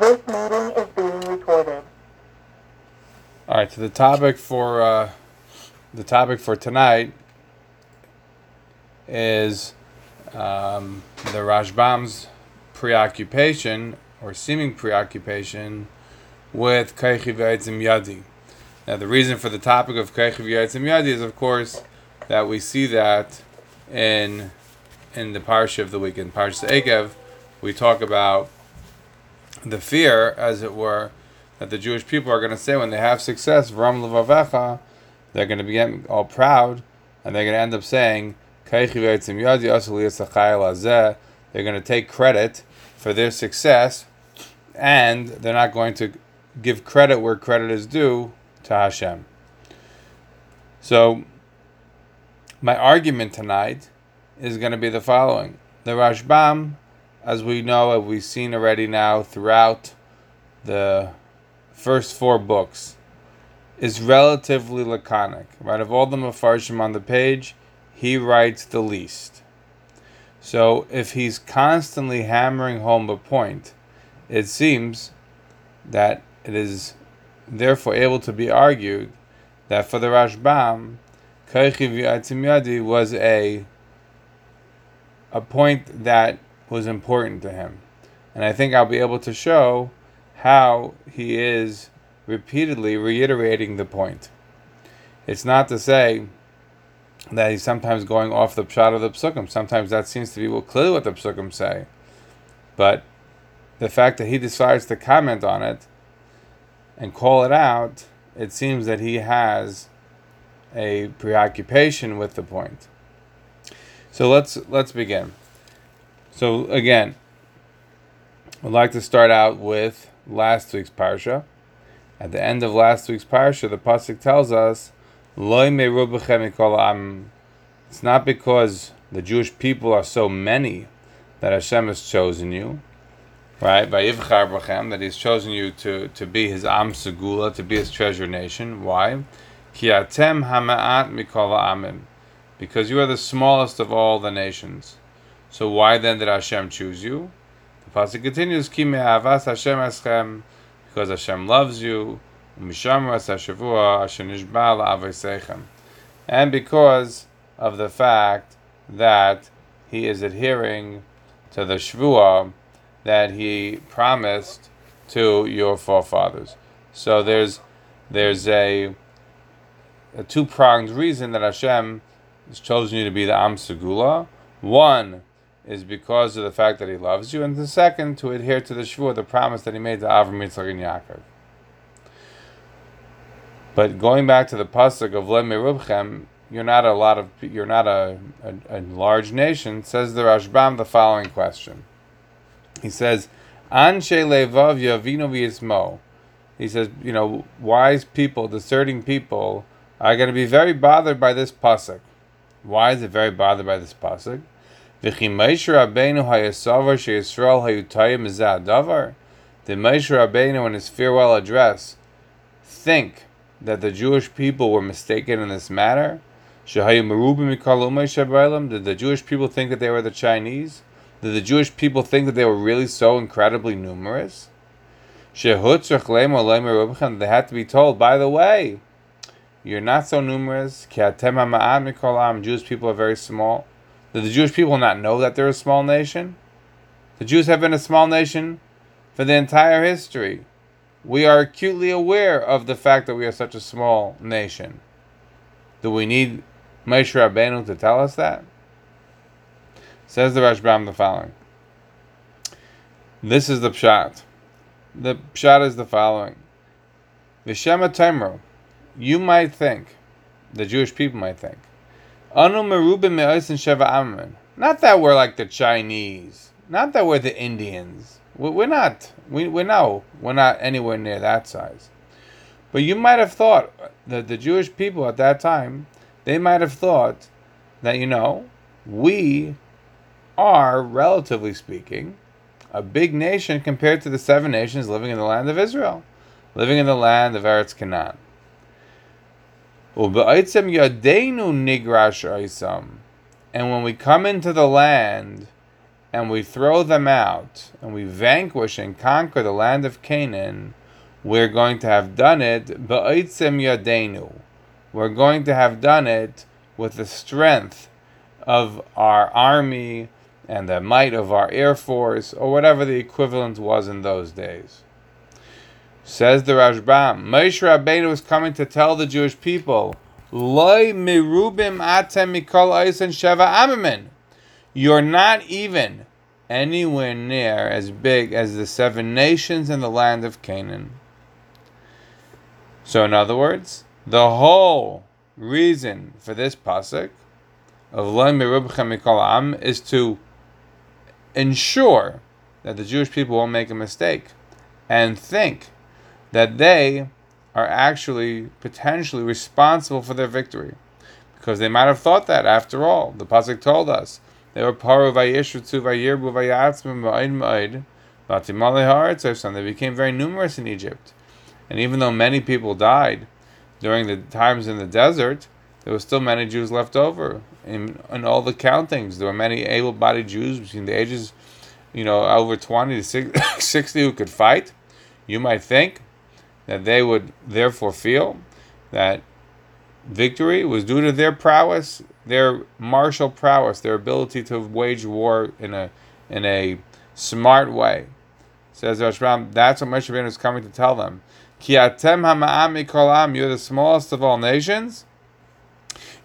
This meeting is being recorded. All right, so the topic for uh, the topic for tonight is um, the Rashbam's preoccupation or seeming preoccupation with Kaichiv Yadi. Now, the reason for the topic of Kaichiv Yadi is, of course, that we see that in in the parsha of the week in Parsha Ekev, we talk about the fear, as it were, that the Jewish people are going to say when they have success, Ram Levavecha, they're going to be all proud, and they're going to end up saying, They're going to take credit for their success, and they're not going to give credit where credit is due to Hashem. So, my argument tonight is going to be the following. The Rashbam, as we know, as we've seen already now throughout the first four books, is relatively laconic. Right, of all the mafarshim on the page, he writes the least. So if he's constantly hammering home a point, it seems that it is therefore able to be argued that for the Rashbam, Kaichiv was a a point that was important to him. And I think I'll be able to show how he is repeatedly reiterating the point. It's not to say that he's sometimes going off the pshat of the psukim. Sometimes that seems to be well, clearly what the psukim say. But the fact that he decides to comment on it and call it out, it seems that he has a preoccupation with the point. So let's let's begin. So again, I'd like to start out with last week's parsha. At the end of last week's parsha, the pasuk tells us, "Loy It's not because the Jewish people are so many that Hashem has chosen you, right? By Yivchar Bachem, that He's chosen you to, to be His Am Segula, to be His treasure nation. Why? Ki atem hama'at mikol amim because you are the smallest of all the nations. So why then did Hashem choose you? The pasuk continues, Ki me'avas Hashem eschem, because Hashem loves you, and because of the fact that he is adhering to the shvuah that he promised to your forefathers. So there's there's a, a two pronged reason that Hashem has chosen you to be the Am Segula. One is because of the fact that he loves you, and the second to adhere to the Shvuah, the promise that he made to Avram, Yitzchak, and Yaakov. But going back to the pasuk of Lemirubchem, you're not a lot of you're not a, a, a, large nation. Says the Rashbam the following question. He says, Anshe levav yavinu v'yismo. He says, you know, wise people, discerning people, are going to be very bothered by this pasuk. Why is it very bothered by this pasuk? V'chi Moshe Rabbeinu hayasavar sheYisrael hayutayim davar. Did Moshe Rabbeinu in his farewell address think that the Jewish people were mistaken in this matter? Did the Jewish people think that they were the Chinese? Did the Jewish people think that they were really so incredibly numerous? They had to be told, by the way, you're not so numerous. Jewish people are very small. Did the Jewish people not know that they're a small nation? The Jews have been a small nation for the entire history. We are acutely aware of the fact that we are such a small nation. Do we need Moshe Rabbeinu to tell us that? Says the Rashbam the following. This is the pshat. The pshat is the following. Vishema Taimro you might think, the Jewish people might think, Anu sheva Not that we're like the Chinese. Not that we're the Indians. We're not. We, we know we're not anywhere near that size. But you might have thought that the Jewish people at that time, they might have thought that, you know, we are, relatively speaking, a big nation compared to the seven nations living in the land of Israel, living in the land of Eretz Canaan. And when we come into the land and we throw them out, and we vanquish and conquer the land of Canaan, we're going to have done it. We're going to have done it with the strength of our army and the might of our air force, or whatever the equivalent was in those days. Says the Rashbam, Moshe Rabbeinu was coming to tell the Jewish people, Loi mirubim atem mikol oisen sheva amamin. You're not even anywhere near as big as the seven nations in the land of Canaan. So, in other words, the whole reason for this pasuk of Loi mirubim mikol am is to ensure that the Jewish people won't make a mistake and think that they are actually potentially responsible for their victory. Because they might have thought that after all. The Pasuk told us they were paru vayishutzu vayirbu vayatzmim va'in ma'id and they became very numerous in Egypt. And even though many people died during the times in the desert, there were still many Jews left over. In, in all the countings, there were many able-bodied Jews between the ages, you know, over 20 to 60 who could fight. You might think that they would therefore feel that victory was due to their prowess, their martial prowess, their ability to wage war in a in a smart way. Says Rashbam, that's what Moshe Rabbeinu is coming to tell them. Mikolam, you're the smallest of all nations.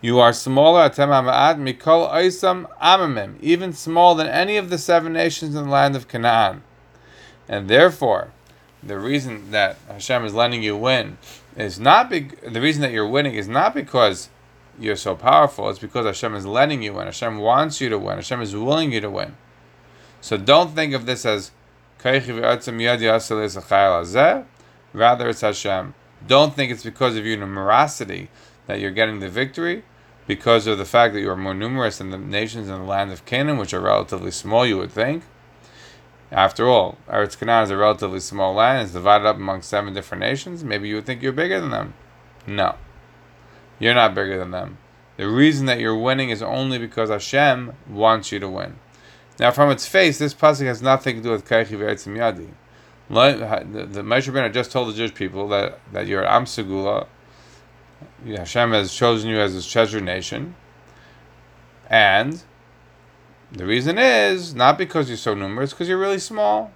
You are smaller, atem ha'ma'at mikol oisam amamim, even smaller than any of the seven nations in the land of Canaan. And therefore, the reason that Hashem is letting you win is not big. The reason that you're winning is not because you're so powerful. It's because Hashem is letting you win. Hashem wants you to win. Hashem is willing you to win. So don't think of this as rather it's Hashem. Don't think it's because of your numerosity that you're getting the victory, because of the fact that you are more numerous than the nations in the land of Canaan, which are relatively small, you would think. After all, Eretz Canaan is a relatively small land. It's divided up among seven different nations. Maybe you would think you're bigger than them. No. You're not bigger than them. The reason that you're winning is only because Hashem wants you to win. Now, from its face, this pasuk has nothing to do with Kaichi V'etzim Yadi. The, the Moshe just told the Jewish people that, that you're Am Segula. Hashem has chosen you as his treasured nation. And the reason is not because you're so numerous, because you're really small.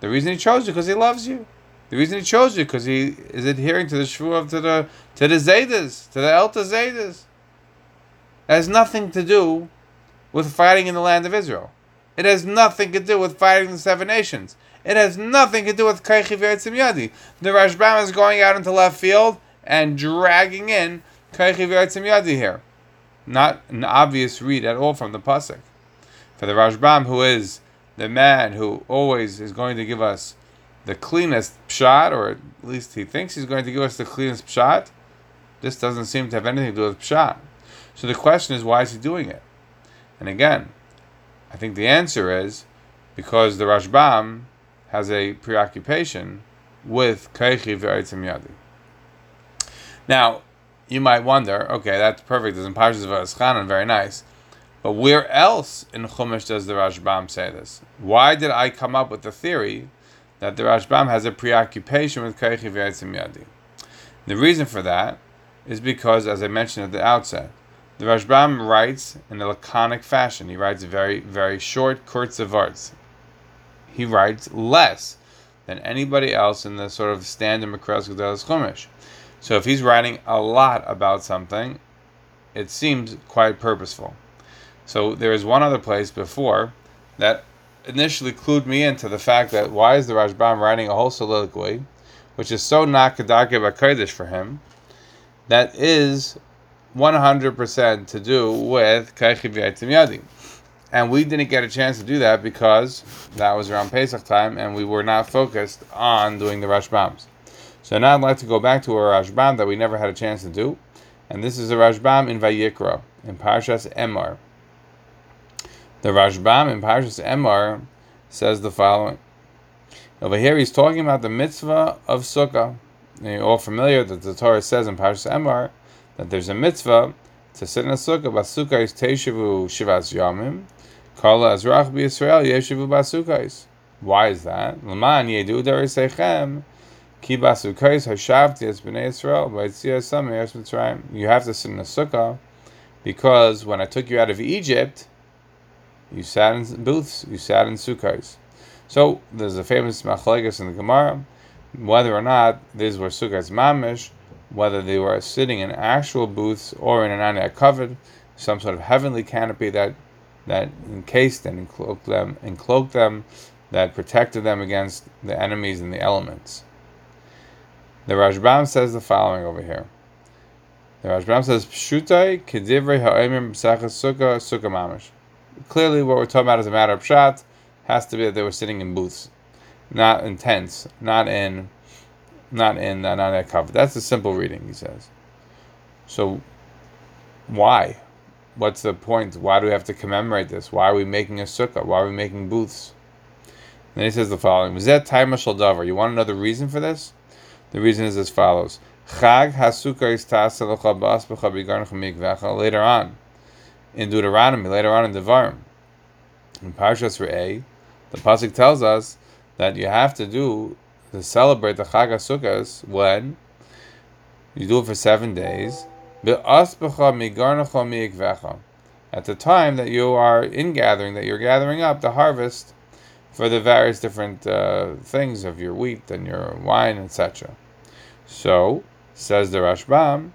The reason he chose you because he loves you. The reason he chose you because he is adhering to the shvuah to the to the Zaydas, to the Elta Zaydas. It has nothing to do with fighting in the land of Israel. It has nothing to do with fighting the seven nations. It has nothing to do with Kaichi Yadi. The Rashbam is going out into left field and dragging in Kaichi Yadi here not an obvious read at all from the pasuk. For the Rashbam, who is the man who always is going to give us the cleanest pshat, or at least he thinks he's going to give us the cleanest pshat, this doesn't seem to have anything to do with pshat. So the question is, why is he doing it? And again, I think the answer is because the Rashbam has a preoccupation with Kaichi Yadi. Now, you might wonder, okay, that's perfect. It's in Parshas V'Eschanan, very nice. But where else in Chumash does the Rashbam say this? Why did I come up with the theory that the Rashbam has a preoccupation with Kaichi V'Yitzim Yadi? The reason for that is because, as I mentioned at the outset, the Rashbam writes in a laconic fashion. He writes very, very short, kurtz of arts. He writes less than anybody else in the sort of standard Makras Gedalas Chumash. So if he's writing a lot about something, it seems quite purposeful. So there is one other place before that initially clued me into the fact that why is the Rashbam writing a whole soliloquy, which is so not Kedarke Bakodesh for him, that is 100% to do with Kaichi Yadi. And we didn't get a chance to do that because that was around Pesach time and we were not focused on doing the Rashbams. So now I'd like to go back to a Rashbam that we never had a chance to do, and this is a Rashbam in Vayikra, in Parshas Emor. The Rashbam in Parshas Emor says the following. Over here he's talking about the mitzvah of Sukkah. And you're all familiar that the Torah says in Parshas Emor that there's a mitzvah to sit in a sukkah, but sukkah is Teshavu Shivas Yamim, Kala Azrach B'Yisrael Yeshivu Basukais. Why is that? L'man Yedu Derisechem You have to sit in a sukkah because when I took you out of Egypt, you sat in booths, you sat in sukkahs. So there's a famous machlekes in the Gemara, whether or not these were sukkahs mamish, whether they were sitting in actual booths or in an anya covered, some sort of heavenly canopy that that encased and encloaked them, encloaked them, that protected them against the enemies and the elements. The Rashbam says the following over here. The Rashbam says, "Pshutai kedivrei ha'emim b'sachas sukkah sukkah mamish." Clearly, what we're talking about is a matter of pshat has to be that they were sitting in booths, not in tents, not in, not in, uh, not in a cover. That's a simple reading, he says. So, why? What's the point? Why do we have to commemorate this? Why are we making a sukkah? Why are we making booths? And then he says the following: Was that time? You want to know the reason for this? The reason is as follows: Chag hasukkah is Later on, in Deuteronomy, later on in Devarim, in Parshas Re'eh, the pasuk tells us that you have to do to celebrate the Chag HaSukkos when you do it for seven days. At the time that you are in gathering, that you're gathering up the harvest for the various different uh, things of your wheat and your wine, etc. So, says the Rashbam,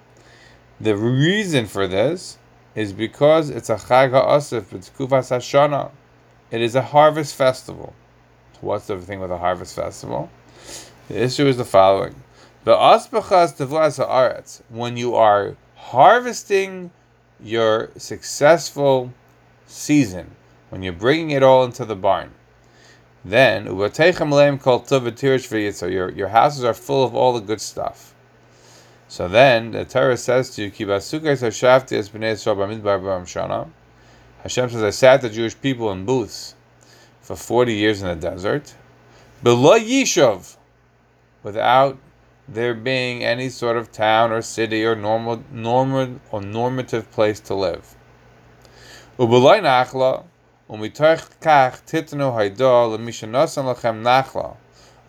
the reason for this is because it's a Chag HaAsif, it's Kufas Hashana. It is a harvest festival. What's the thing with a harvest festival? The issue is the following. The Asbachas Tevlas Haaretz, when you are harvesting your successful season, when you're bringing it all into the barn, then your, your houses are full of all the good stuff. So then the Torah says to you, Hashem says, I sat the Jewish people in booths for 40 years in the desert, without there being any sort of town or city or normal, normal or normative place to live. Umitoch kach titnu haidol lemishanasan lachem nachla,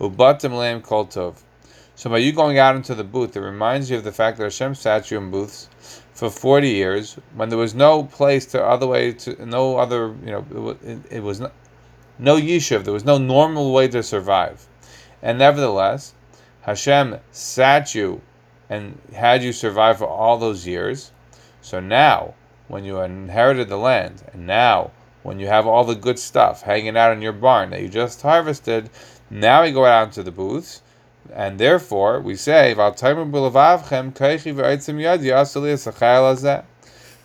ubatim leim kol tov. So by you going out into the booth, it reminds you of the fact that Hashem sat you in booths for 40 years when there was no place to other way to no other you know it, it, was no, no yishuv there was no normal way to survive and nevertheless Hashem sat you and had you survive for all those years so now when you inherited the land and now when you have all the good stuff hanging out in your barn that you just harvested now you go out into the booths and therefore we say,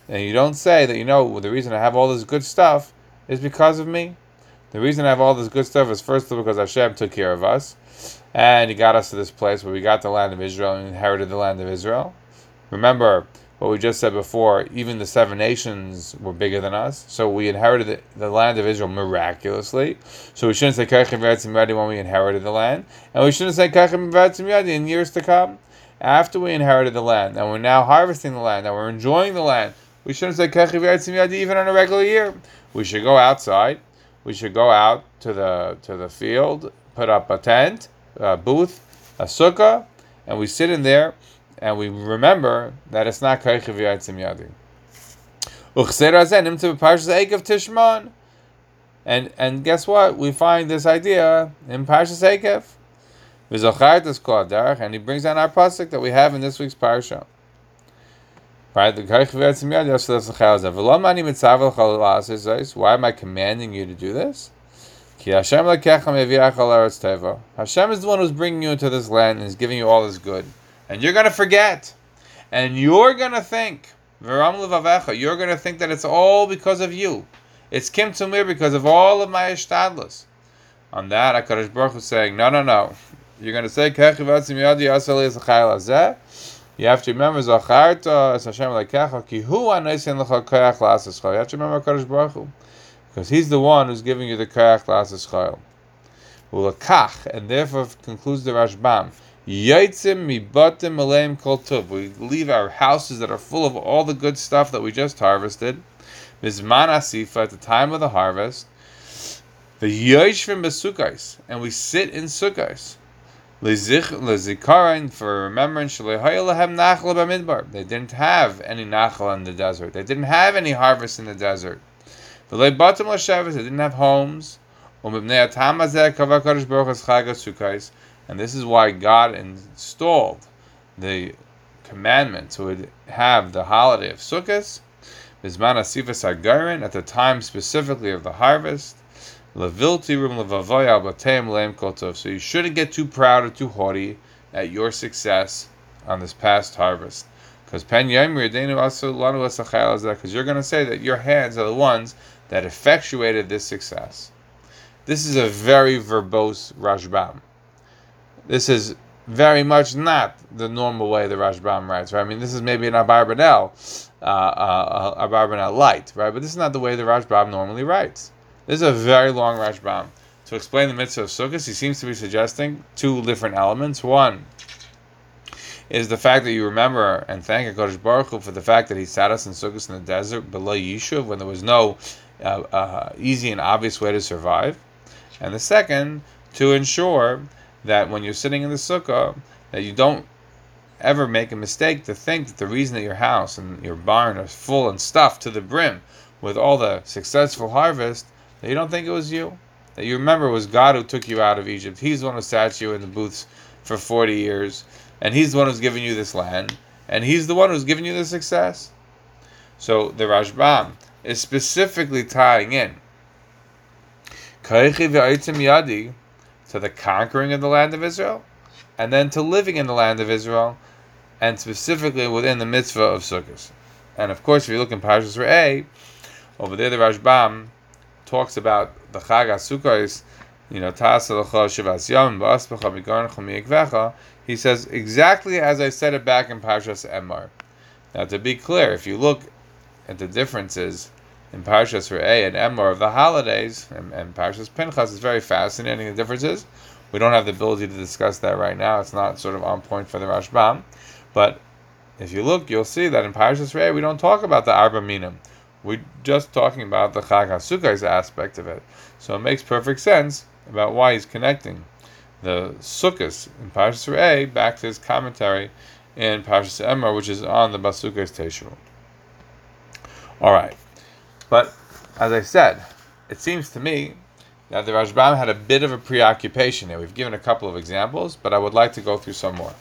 and you don't say that you know the reason I have all this good stuff is because of me. The reason I have all this good stuff is first of all because Hashem took care of us, and He got us to this place where we got the land of Israel and inherited the land of Israel. Remember, what we just said before, even the seven nations were bigger than us. So we inherited the, the land of Israel miraculously. So we shouldn't say Kachim Yadi when we inherited the land. And we shouldn't say Kachim Yadi in years to come. After we inherited the land, and we're now harvesting the land, and we're enjoying the land, we shouldn't say Kachim Yadi even on a regular year. We should go outside. We should go out to the to the field, put up a tent, a booth, a sukkah, and we sit in there and we remember that it's not Kaichiv Yatzim Yadi. Tishman. And and guess what? We find this idea in Parshas Eikev. is called Derech, and he brings down our pasuk that we have in this week's parsha. Right, the Why am I commanding you to do this? Hashem is the one who's bringing you into this land and is giving you all this good and you're going to forget, and you're going to think, you're going to think that it's all because of you. It's Kim Tumir because of all of my ishtadlus. On that, HaKadosh Baruch is saying, no, no, no. You're going to say, you have to remember, Zacharta, Hashem lekecha, ki hu You have to remember HaKadosh Baruch. Because He's the one who's giving you the koyach la'asas chayil. And therefore concludes the Rashbam. Yaitzim mibatim aleim kol tov. We leave our houses that are full of all the good stuff that we just harvested. Bizman asifa at the time of the harvest. The yoshvim besukais, and we sit in sukkais. Lezikarin for remembrance. They didn't have any nachal in the desert. They didn't have any harvest in the desert. They didn't have homes. Um And this is why God installed the commandment to have the holiday of Sukkot, Bisman Asifas at the time specifically of the harvest. So you shouldn't get too proud or too haughty at your success on this past harvest. Because because you're going to say that your hands are the ones that effectuated this success. This is a very verbose Rashbam. This is very much not the normal way the Rashbam writes, right? I mean, this is maybe an Abarbanel, uh, uh, Abarbanel light, right? But this is not the way the Rashbam normally writes. This is a very long Rashbam. To explain the mitzvah of Sukkot, he seems to be suggesting two different elements. One is the fact that you remember and thank HaKadosh Baruch Hu for the fact that he sat us in Sukkot in the desert below Yishuv when there was no uh, uh, easy and obvious way to survive. And the second, to ensure that when you're sitting in the sukkah, that you don't ever make a mistake to think that the reason that your house and your barn are full and stuffed to the brim with all the successful harvest that you don't think it was you. That you remember it was God who took you out of Egypt. He's the one who sat you in the booths for 40 years. And He's the one who's given you this land. And He's the one who's given you the success. So the Rashbam is specifically tying in to the conquering of the land of Israel, and then to living in the land of Israel, and specifically within the mitzvah of Sukkot. And of course, if you look in Parshas Re'eh, over there the Rashbam talks about the Chag HaSukkos, you know, he says exactly as I said it back in Parshas Emor. Now, to be clear, if you look at the differences in Parshas Re'eh and Emor of the holidays, and, and Parshas Pinchas is very fascinating, the differences. We don't have the ability to discuss that right now. It's not sort of on point for the Rashbam. But if you look, you'll see that in Parshas Re'eh, we don't talk about the Arba Minim. We're just talking about the Chag HaSukkos aspect of it. So it makes perfect sense about why he's connecting the Sukkos in Parshas Re'eh back to his commentary in Parshas Emor, which is on the Basukos Teshuvah. All right, but as I said, it seems to me that the Rashbam had a bit of a preoccupation here. We've given a couple of examples, but I would like to go through some more.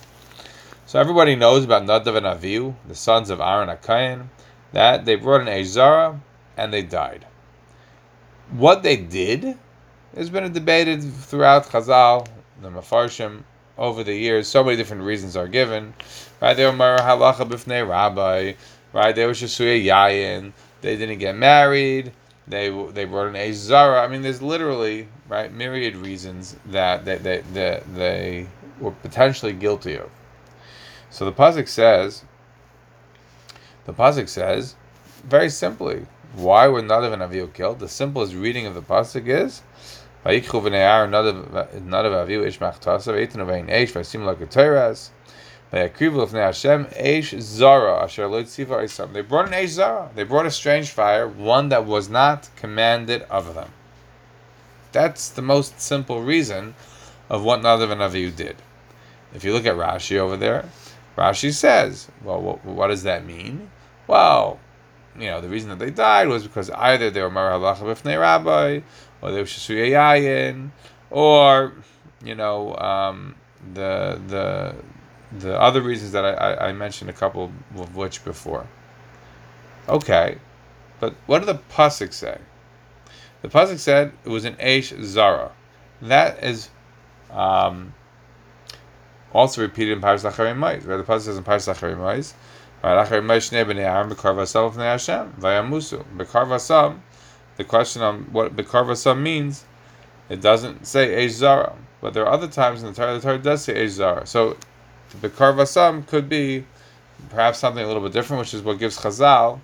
So everybody knows about Nadav and Avihu, the sons of Aaron HaKohen that they brought an Azara and they died. What they did has been debated throughout Chazal, the Mefarshim, over the years. So many different reasons are given. Right, they were halacha b'fnei rabbi. Right, they were shasuya yayin. They didn't get married. They they brought an Azara. I mean, there's literally right myriad reasons that they they, they, they were potentially guilty of. So the pasuk says the pasuk says, very simply, why were Nadav and Avihu killed? The simplest reading of the pasuk is, "Vayikchu v'nei Aaron Nadav Avihu ish machtasav eitin uvein eish v'asim l'keteras They brought an eish zara. They brought a strange fire, one that was not commanded of them. That's the most simple reason of what Nadav and Avihu did. If you look at Rashi over there, Rashi says, well, what, what does that mean? Well, you know, the reason that they died was because either they were Maralacha Bifnei Rabbi, or they were Shasuya Yayin, or, you know, um, the, the, the other reasons that I, I, I mentioned a couple of which before. Okay, but what did the Pasuk say? The Pasuk said it was an Aish Zara. That is um, also repeated in Parashat Acharim where the Pasuk says in Parashat Acharim the question on what Bekarvasam means, it doesn't say Ezara, but there are other times in the Torah the Torah does say Ezara. So Bekarvasam could be perhaps something a little bit different, which is what gives Chazal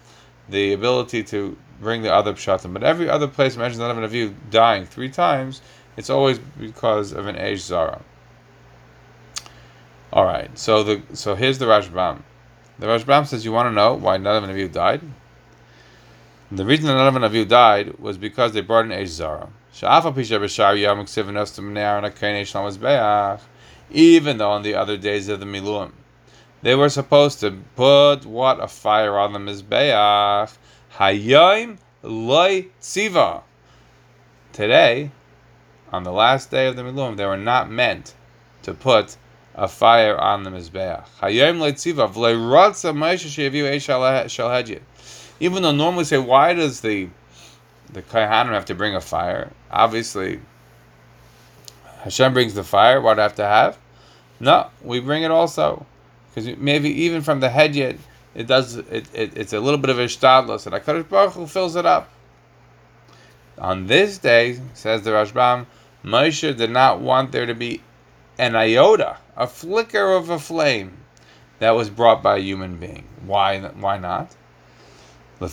the ability to bring the other pshatim. But every other place mentions of an Aviv dying three times, it's always because of an Eish Zara. All right, so the so here's the Rashbam. The Rashbam says, You want to know why none of you died? The reason that of Avihu died was because they brought in Eish Zara. Even though on the other days of the Miluim, they were supposed to put what a fire on the Mizbeach. Hayom loy tziva. Today, on the last day of the Miluim, they were not meant to put a fire on the Mizbeach. Hayom loy tziva. V'loy rotza Moshe shel. Even though normally say, why does the the Kohanim have to bring a fire? Obviously, Hashem brings the fire. What do I have to have? No, we bring it also, because maybe even from the head yet, it does it, it it's a little bit of a shtadlos, and Hakadosh Baruch Hu fills it up. On this day, says the Rashbam, Moshe did not want there to be an iota, a flicker of a flame, that was brought by a human being. Why? Why not? They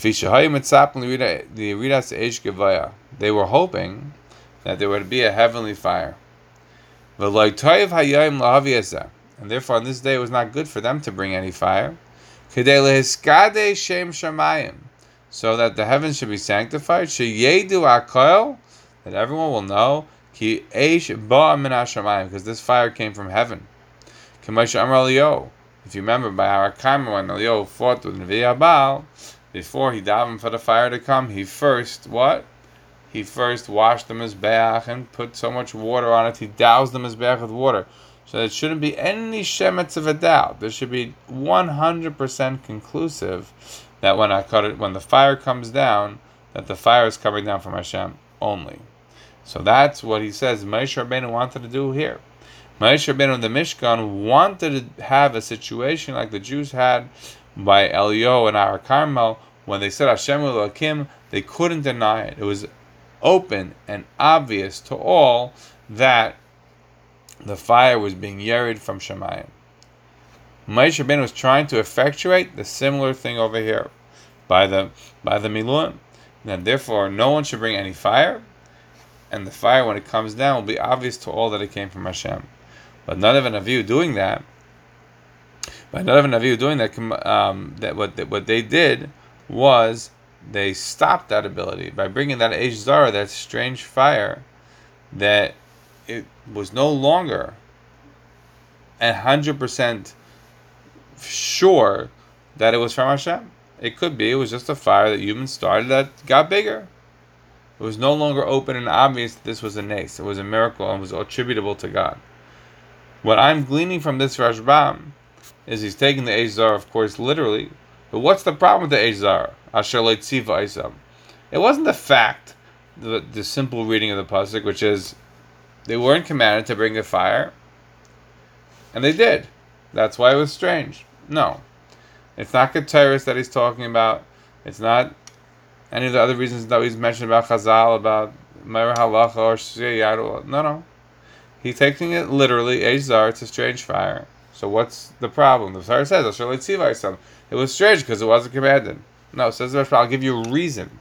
were hoping that there would be a heavenly fire. And therefore, on this day, it was not good for them to bring any fire. So that the heavens should be sanctified. That everyone will know. Because this fire came from heaven. If you remember, by our Kaima, when Elio fought with Nevi Abal, before he davened for the fire to come, he first what? He first washed the mizbeach and put so much water on it. He doused the mizbeach with water, so there shouldn't be any shemets of a doubt. There should be 100% conclusive that when I cut it, when the fire comes down, that the fire is coming down from Hashem only. So that's what he says. Moshe Rabbeinu wanted to do here. Moshe Rabbeinu the Mishkan wanted to have a situation like the Jews had by Elio and Har Carmel, when they said Hashem Elohim, they couldn't deny it. It was open and obvious to all that the fire was being yerid from Shemayim. Moshe Rabbeinu was trying to effectuate the similar thing over here by the by the Miluim. And therefore, no one should bring any fire, and the fire, when it comes down, will be obvious to all that it came from Hashem. But Nadav and Avihu doing that by Nadav and Avihu doing that, um, that what what they did was they stopped that ability by bringing that Eish Zara, that strange fire, that it was no longer hundred percent sure that it was from Hashem. It could be it was just a fire that humans started that got bigger. It was no longer open and obvious that this was a nace. It was a miracle and was attributable to God. What I'm gleaning from this Rashbam is he's taking the Azar, of course, literally. But what's the problem with the Azar? Asher Isam. It wasn't the fact, the, the simple reading of the pasuk, which is they weren't commanded to bring a fire, and they did. That's why it was strange. No, it's not Keteris that he's talking about. It's not any of the other reasons that he's mentioned about Chazal, about Meir Halacha or Shiyadul. No, no. He's taking it literally. Azar, it's a strange fire. So what's the problem? The Torah says, It was strange because it wasn't commanded. No, says the I'll give you a reason.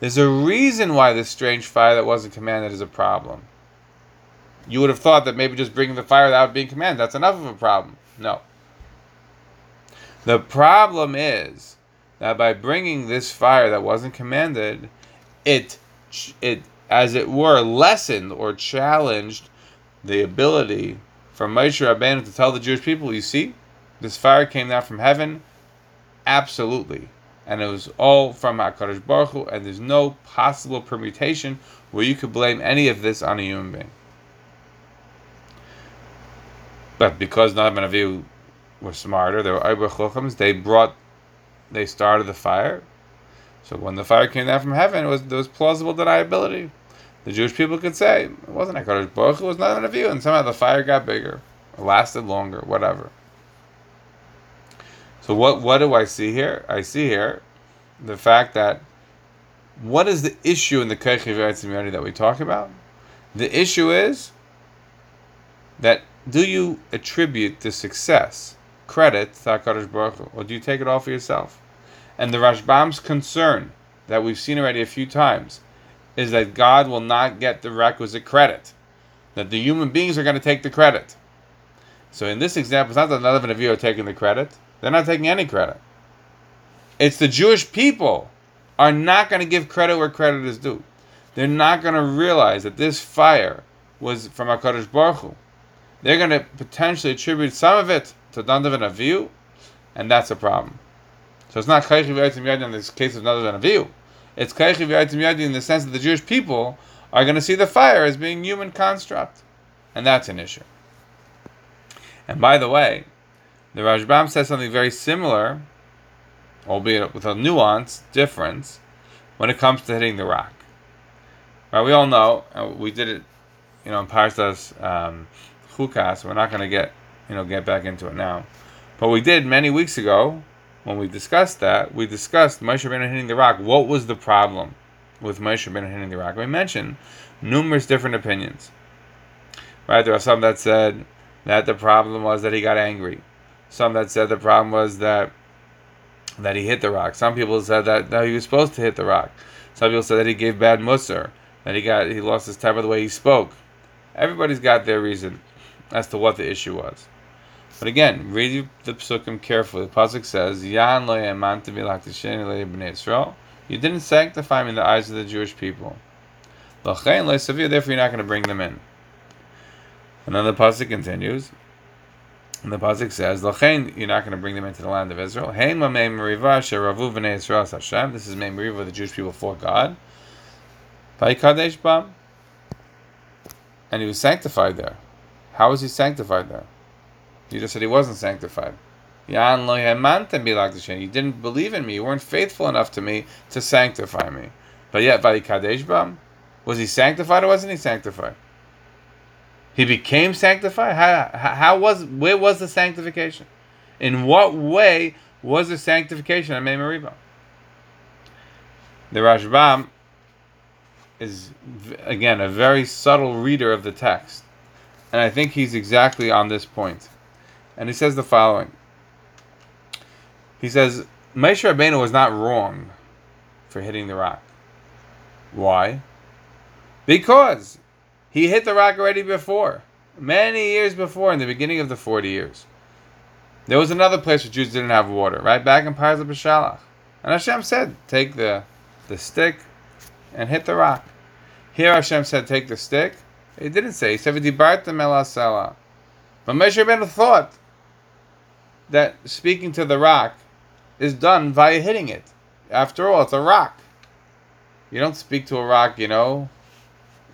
There's a reason why this strange fire that wasn't commanded is a problem. You would have thought that maybe just bringing the fire without being commanded, that's enough of a problem. No. The problem is that by bringing this fire that wasn't commanded, it, it as it were, lessened or challenged the ability for Moshe Rabbeinu to tell the Jewish people, you see, this fire came down from heaven, absolutely, and it was all from Hakadosh Baruch Hu, and there's no possible permutation where you could blame any of this on a human being. But because Nadav and Avihu were smarter, they were Ibra they brought, they started the fire. So when the fire came down from heaven, it was there was plausible deniability the Jewish people could say it wasn't Hakadosh Baruch Hu, it was not a view, and somehow the fire got bigger, lasted longer, whatever. So what what do I see here? I see here the fact that what is the issue in the community that we talk about? The issue is that do you attribute the success, credit to Baruch Hu, or do you take it all for yourself? And the Rashbam's concern that we've seen already a few times is that God will not get the requisite credit. That the human beings are going to take the credit. So in this example, it's not that none of you are taking the credit. They're not taking any credit. It's the Jewish people are not going to give credit where credit is due. They're not going to realize that this fire was from HaKadosh Baruch Hu. They're going to potentially attribute some of it to Dandav and and that's a problem. So it's not Kaichi V'Yaitim Yadi in this case of Dandav and Avihu. It's Kaichi V'Yaitim Yadi in the sense that the Jewish people are going to see the fire as being human construct. And that's an issue. And by the way, the Rashbam says something very similar, albeit with a nuance difference, when it comes to hitting the rock. Right, we all know, we did it, you know, in Parshas um, Chukas. We're not going to get, you know, get back into it now. But we did many weeks ago, when we discussed that, we discussed Moshe Rabbeinu hitting the rock. What was the problem with Moshe Rabbeinu hitting the rock? We mentioned numerous different opinions. Right, there are some that said that the problem was that he got angry. Some that said the problem was that that he hit the rock. Some people said that no, he was supposed to hit the rock. Some people said that he gave bad musr, that he got he lost his temper the way he spoke. Everybody's got their reason as to what the issue was. But again, read the psukim carefully. The pasuk says, "Yan lo Israel." You didn't sanctify me in the eyes of the Jewish people. Therefore, you're not going to bring them in. And then the pasuk continues. And the pasuk says, "Lachain, you're not going to bring them into the land of Israel." This is Mei Meriva, the Jewish people for God. And he was sanctified there. How was he sanctified there? You just said he wasn't sanctified. You didn't believe in me. You weren't faithful enough to me to sanctify me. But yet, was he sanctified or wasn't he sanctified? He became sanctified. How, how was where was the sanctification? In what way was the sanctification of Meriba? The Rashbam is again a very subtle reader of the text, and I think he's exactly on this point. And he says the following. He says Moshe Rabbeinu was not wrong for hitting the rock. Why? Because he hit the rock already before, many years before, in the beginning of the 40 years. There was another place where Jews didn't have water, right back in Parshas B'Shalach. And Hashem said, take the, the stick and hit the rock. Here Hashem said, take the stick. He didn't say, he said, V'dibarta melasela. But Moshe Rabbeinu thought that speaking to the rock is done via hitting it. After all, it's a rock. You don't speak to a rock, you know,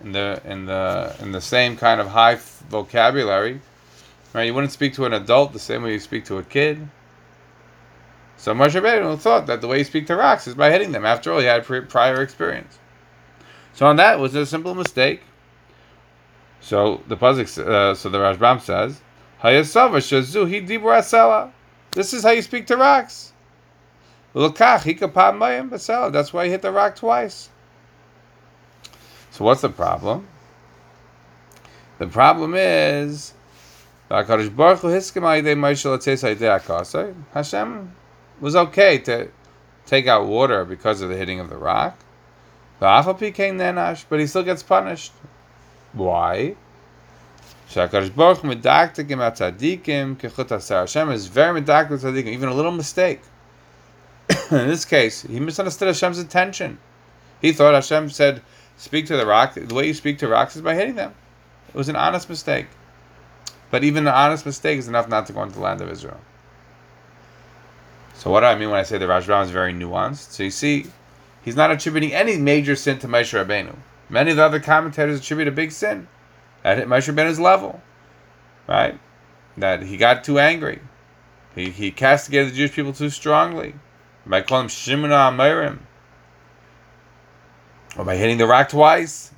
in the in the in the same kind of high vocabulary, right? You wouldn't speak to an adult the same way you speak to a kid. So Moshe Rabbeinu thought that the way you speak to rocks is by hitting them. After all, he had prior experience. So on that was a simple mistake. So the puzzle, uh, so the Rashbam says, "Hayasava shazu he dibra This is how you speak to rocks. That's why he hit the rock twice. So what's the problem? The problem is Hashem was okay to take out water because of the hitting of the rock. But he still gets punished. Why? Hashem is very medakdek even a little mistake. In this case, he misunderstood Hashem's intention. He thought Hashem said, speak to the rock, the way you speak to rocks is by hitting them. It was an honest mistake. But even an honest mistake is enough not to go into the land of Israel. So what do I mean when I say the Rashbam is very nuanced? So you see, he's not attributing any major sin to Moshe Rabbeinu. Many of the other commentators attribute a big sin at Moshe Rabbeinu's level, right? That he got too angry. He, he castigated the Jewish people too strongly by calling them Shimona Amirim. Or by hitting the rock twice?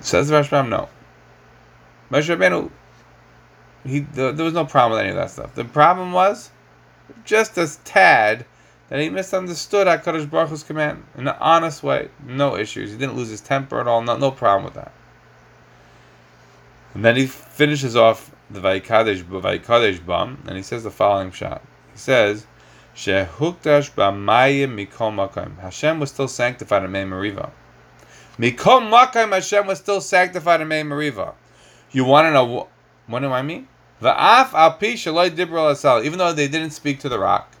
Says the Rashbam, no. Moshe Rabbeinu, he, there was no problem with any of that stuff. The problem was just as tad that he misunderstood HaKadosh Baruch Hu's command in an honest way. No issues. He didn't lose his temper at all. No, no problem with that. And then he finishes off the Vayikadesh, Vayikadesh Bam, and he says the following shot. He says, Shehukdash b'mayim mikol makom. Hashem was still sanctified in Mei Meriva. Mikol makom Hashem was still sanctified in Mei Meriva. You want to know what, do I mean? The af al shaloi dibra Even though they didn't speak to the rock.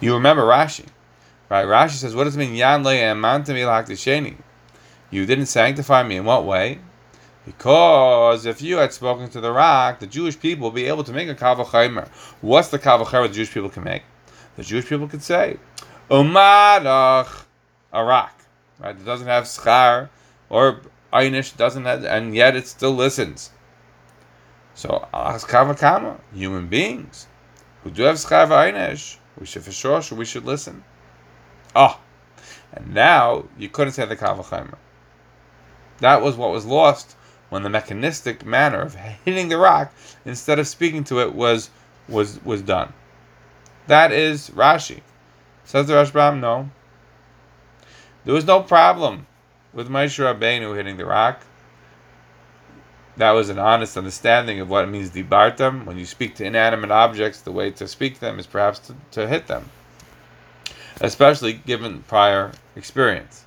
You remember Rashi, right? Rashi says, "What does it mean? Yan sheni? You didn't sanctify me in what way? Because if you had spoken to the rock, the Jewish people would be able to make a kal vachomer. What's the kal vachomer the Jewish people can make? The Jewish people could say, Umadach, a rock, right? It doesn't have schar or einish, doesn't have, and yet it still listens. So, as kavakama, human beings who do have schar einish, we should for sure, we should listen. Ah, oh, and now you couldn't say the kal vachomer. That was what was lost when the mechanistic manner of hitting the rock instead of speaking to it was was was done. That is Rashi. Says the Rashbam, no. There was no problem with Moshe Rabbeinu hitting the rock. That was an honest understanding of what it means dibartam. When you speak to inanimate objects, the way to speak to them is perhaps to, to hit them, especially given prior experience.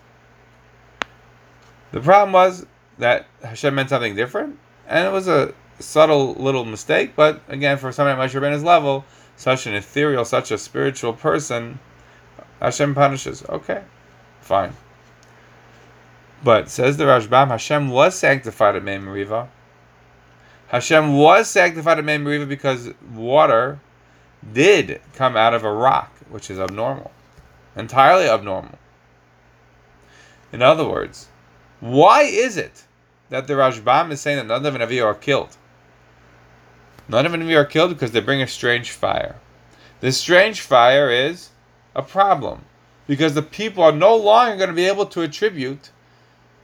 The problem was that Hashem meant something different, and it was a subtle little mistake. But again, for somebody at Moshe Rabbeinu's level, such an ethereal, such a spiritual person, Hashem punishes. Okay, fine. But says the Rashbam, Hashem was sanctified at Mei Meriva. Hashem was sanctified at Mei Meriva because water did come out of a rock, which is abnormal, entirely abnormal. In other words, why is it that the Rashbam is saying that Nadav and Avihu are killed? Nadav and Avihu are killed because they bring a strange fire. This strange fire is a problem because the people are no longer going to be able to attribute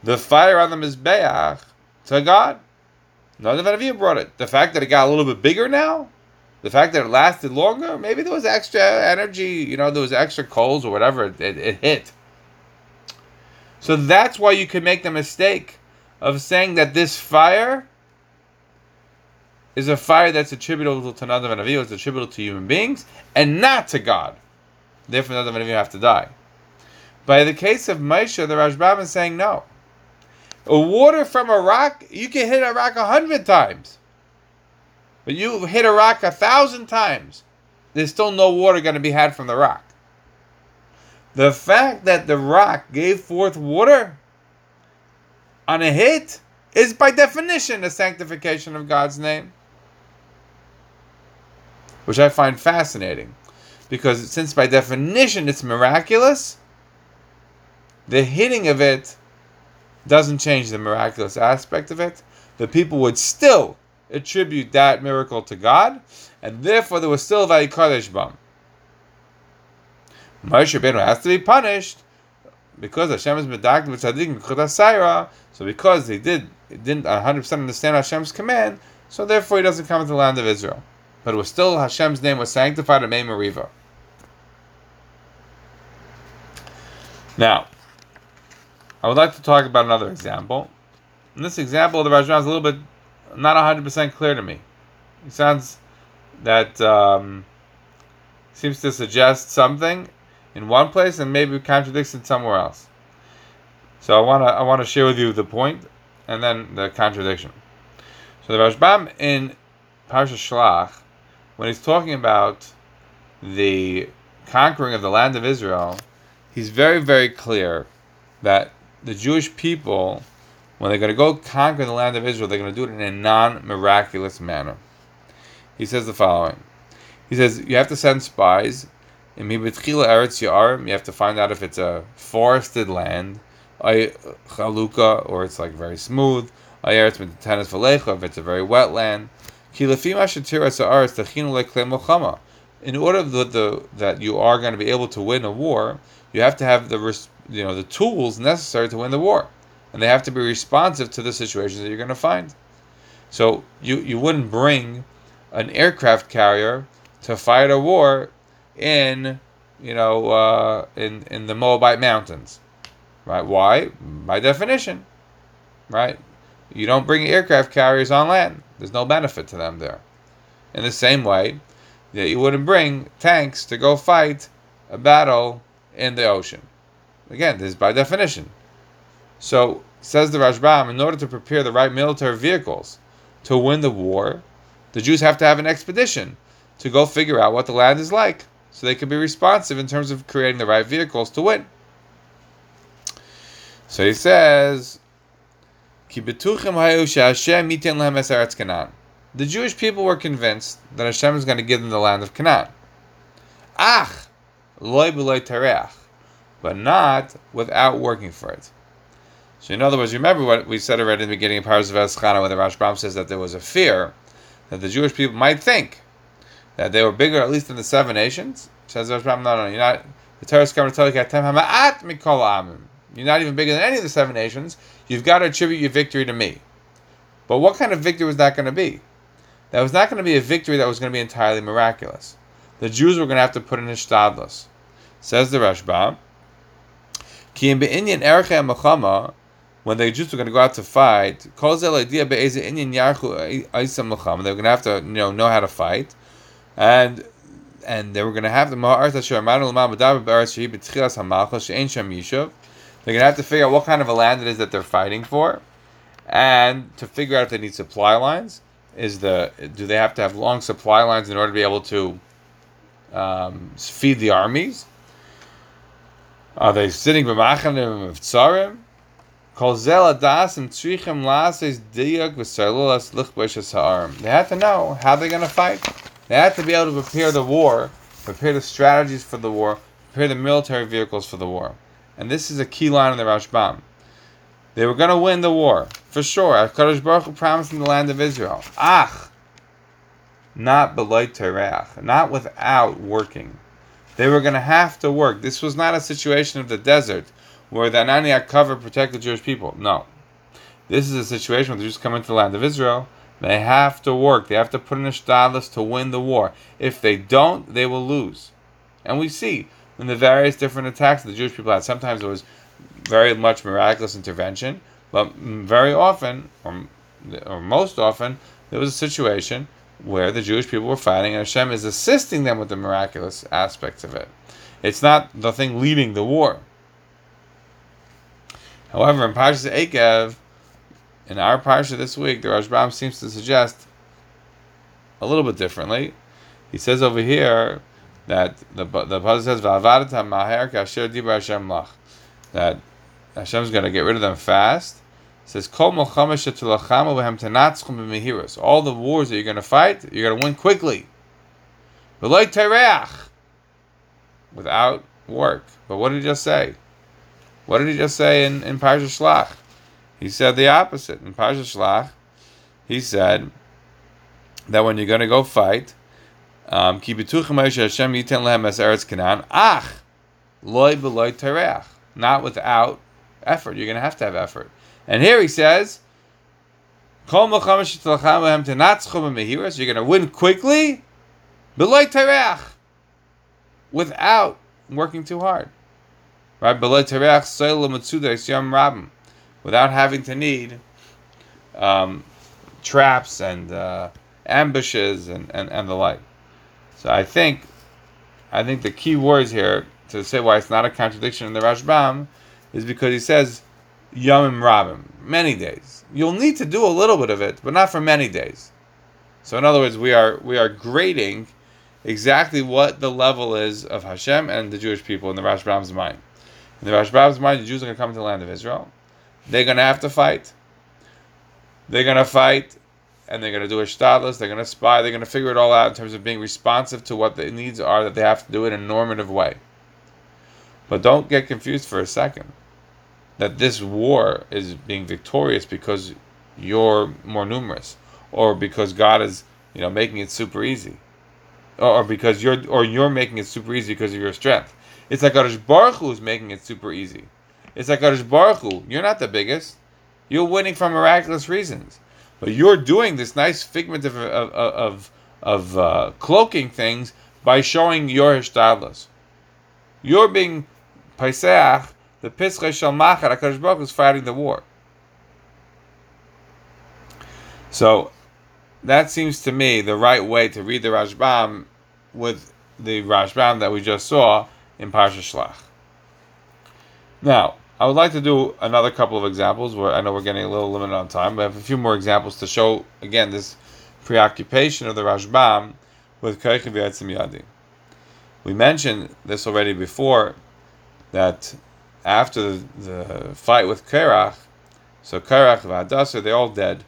the fire on the Mizbeach to God. Nadav and Avihu brought it. The fact that it got a little bit bigger now, the fact that it lasted longer, maybe there was extra energy, you know, there was extra coals or whatever it, it, it hit. So that's why you could make the mistake of saying that this fire is a fire that's attributable to Nadav and it's attributable to human beings, and not to God. Therefore, Nadav and have to die. By the case of Moshe, the Rashbam is saying no. A water from a rock, you can hit a rock a hundred times. But you hit a rock a thousand times, there's still no water going to be had from the rock. The fact that the rock gave forth water on a hit is by definition a sanctification of God's name. Which I find fascinating. Because since by definition it's miraculous, the hitting of it doesn't change the miraculous aspect of it. The people would still attribute that miracle to God, and therefore there was still Vayikadesh Bam. Moshe Rabbeinu has to be punished because Hashem is medakdek with tzaddik So because he did didn't 100 percent understand Hashem's command, so therefore he doesn't come into the land of Israel. But it was still Hashem's name was sanctified Mei Meriva. Now, I would like to talk about another example. In this example, the Rashbam is a little bit not 100% clear to me. It sounds that um, seems to suggest something in one place and maybe contradicts it somewhere else. So I want to I want to share with you the point and then the contradiction. So the Rashbam in Parsha Shlach, when he's talking about the conquering of the land of Israel, he's very very clear that the Jewish people, when they're going to go conquer the land of Israel, they're going to do it in a non-miraculous manner. He says the following. He says you have to send spies in Mibitchila Eretz Yarim, you have to find out if it's a forested land, chaluka, or it's like very smooth. Eretz Tennis Valecha, if it's a very wet land. In order that the that you are going to be able to win a war, you have to have the you know the tools necessary to win the war, and they have to be responsive to the situations that you're going to find. So you you wouldn't bring an aircraft carrier to fight a war in you know uh, in in the Moabite mountains, right? Why? By definition, right? You don't bring aircraft carriers on land. There's no benefit to them there. In the same way that you wouldn't bring tanks to go fight a battle in the ocean. Again, this is by definition. So says the Rashbam, in order to prepare the right military vehicles to win the war, the Jews have to have an expedition to go figure out what the land is like so they could be responsive in terms of creating the right vehicles to win. So he says, "Ki betuchim hayu sheHashem yitin lehem es eretz The Jewish people were convinced that Hashem is going to give them the land of Canaan. Ach, loy b'loy tereach, but not without working for it. So, in other words, remember what we said already in the beginning of Parshas of Eschana, where the Rashbam says that there was a fear that the Jewish people might think that they were bigger, at least in the seven nations. Says the Rashbam, no, no, you're not. The Torah is to tell you, "Hamaat mikol amim." You're not even bigger than any of the seven nations. You've got to attribute your victory to me. But what kind of victory was that going to be? That was not going to be a victory that was going to be entirely miraculous. The Jews were going to have to put in a shtadlus. Says the Rashba, Ki in be'inyan erche machama, when the Jews were going to go out to fight, they were going to have to you know know how to fight, and and they were going to have the yishuv, they're going to have to figure out what kind of a land it is that they're fighting for, and to figure out if they need supply lines. Is the do they have to have long supply lines in order to be able to um, feed the armies? Are they sitting b'machanim of tzarim? They have to know how they're going to fight. They have to be able to prepare the war, prepare the strategies for the war, prepare the military vehicles for the war. And this is a key line in the Rashbam. They were going to win the war, for sure. HaKadosh Baruch Hu promised in the land of Israel. Ach! Not beloy tereach, not without working. They were going to have to work. This was not a situation of the desert where the Ananiak cover protect the Jewish people. No. This is a situation where the Jews come into the land of Israel. They have to work. They have to put in a shtadlis to win the war. If they don't, they will lose. And we see in the various different attacks the Jewish people had. Sometimes it was very much miraculous intervention, but very often, or, or most often, there was a situation where the Jewish people were fighting, and Hashem is assisting them with the miraculous aspects of it. It's not the thing leading the war. However, in Parshas Ekev, in our Parsha this week, the Rashbam seems to suggest a little bit differently. He says over here that the the pasuk says "Va'avadat maher kasher dibar Hashem lach," that going to get rid of them fast. It says. All the wars that you're going to fight, you're going to win quickly. Without work. But what did he just say? What did he just say in in Parsha Shlach? He said the opposite in Parsha Shlach. He said that when you're going to go fight, um. Ach, loy b'loy tereach. Not without effort. You're going to have to have effort. And here he says. You're going to win quickly, b'loy tereach. Without working too hard. Right? B'loy tereach soil yom rabim. Without having to need um, traps and uh, ambushes and, and, and the like. So I think, I think the key words here to say why it's not a contradiction in the Rashbam is because he says Yomim Rabim, many days. You'll need to do a little bit of it, but not for many days. So in other words, we are we are grading exactly what the level is of Hashem and the Jewish people in the Rashbam's mind. In the Rashbam's mind, the Jews are going to come into the land of Israel. They're going to have to fight. They're going to fight and they're going to do a shtadlis, they're going to spy, they're going to figure it all out in terms of being responsive to what the needs are that they have to do it in a normative way. But don't get confused for a second that this war is being victorious because you're more numerous or because God is, you know, making it super easy. Or because you're or you're making it super easy because of your strength. It's like Baruch Hu is making it super easy. It's like Kadosh Baruch Hu. You're not the biggest. You're winning for miraculous reasons. But you're doing this nice figment of of of, of uh, cloaking things by showing your hishtadlus. You're being Paisach, the Pischei Shal Machar, Baruch is fighting the war. So, that seems to me the right way to read the Rashbam with the Rashbam that we just saw in Parsha Shlach. Now, I would like to do another couple of examples where I know we're getting a little limited on time, but have a few more examples to show, again, this preoccupation of the Rashbam with Koichiv Yatzim Yadi. We mentioned this already before that after the, the fight with Kerach, so Kerach and they're all dead.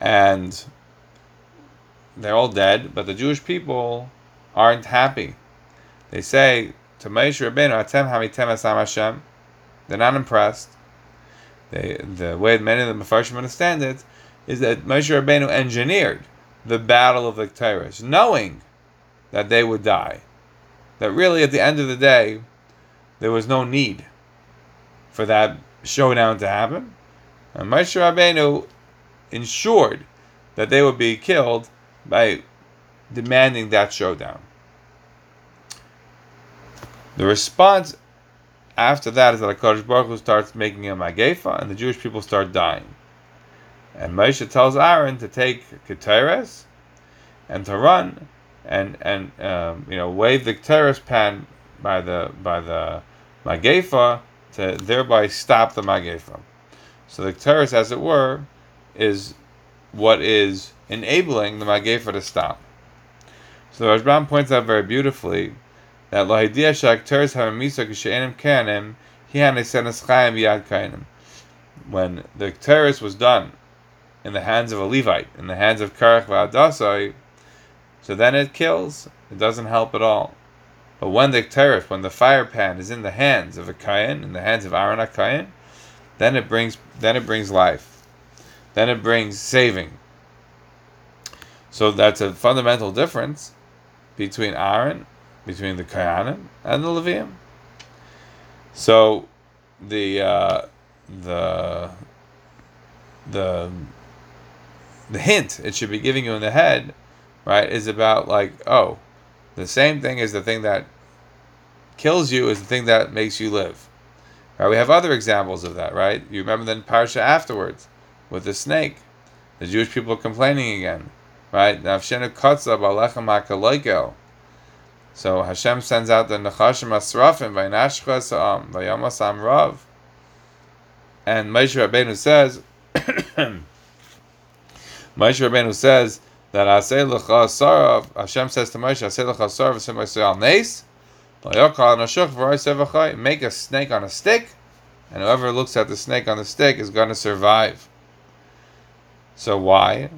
And they're all dead, but the Jewish people aren't happy. They say to Moshe Rabbeinu, Atem hamitem Hashem. They're not impressed. They, the way many of the Mepharshim understand it is that Moshe Rabbeinu engineered the battle of the Victorious, knowing that they would die. That really, at the end of the day, there was no need for that showdown to happen. And Moshe Rabbeinu ensured that they would be killed by demanding that showdown. The response after that is that HaKadosh Baruch Hu starts making a Magefa and the Jewish people start dying. And Moshe tells Aaron to take Keteres and to run and and um, you know wave the Keteres pan by the by the Magefa to thereby stop the Magefa. So the Keteres, as it were, is what is enabling the Magefa to stop. So Rashbam points out very beautifully that Lahidia Shak Teres Hamamisa Kishanim Kanim, he had a senes Chaim Yad Kainim. When the Teres was done in the hands of a Levite, in the hands of Karach Va'adasai, so then it kills. It doesn't help at all. But when the Teres, when the fire pan is in the hands of a Kayan, in the hands of Aaron Kayan, then it brings then it brings life. Then it brings saving. So that's a fundamental difference between Aaron between the Kayanim and the Levium. So the uh, the the the hint it should be giving you in the head, right, is about like, oh, the same thing is the thing that kills you is the thing that makes you live. Right, we have other examples of that, right? You remember then Parsha afterwards with the snake. The Jewish people complaining again. Right? So Hashem sends out the Nechashim Asrafim Vaynashcha Sa'am Vayamasam Rav. And Moshe Rabbeinu says, Moshe Rabbeinu says that Asay Hashem says to Moshe, Asay Lecha Sarav V'sim Yisrael Nes, Make a snake on a stick, and whoever looks at the snake on the stick is going to survive. So why?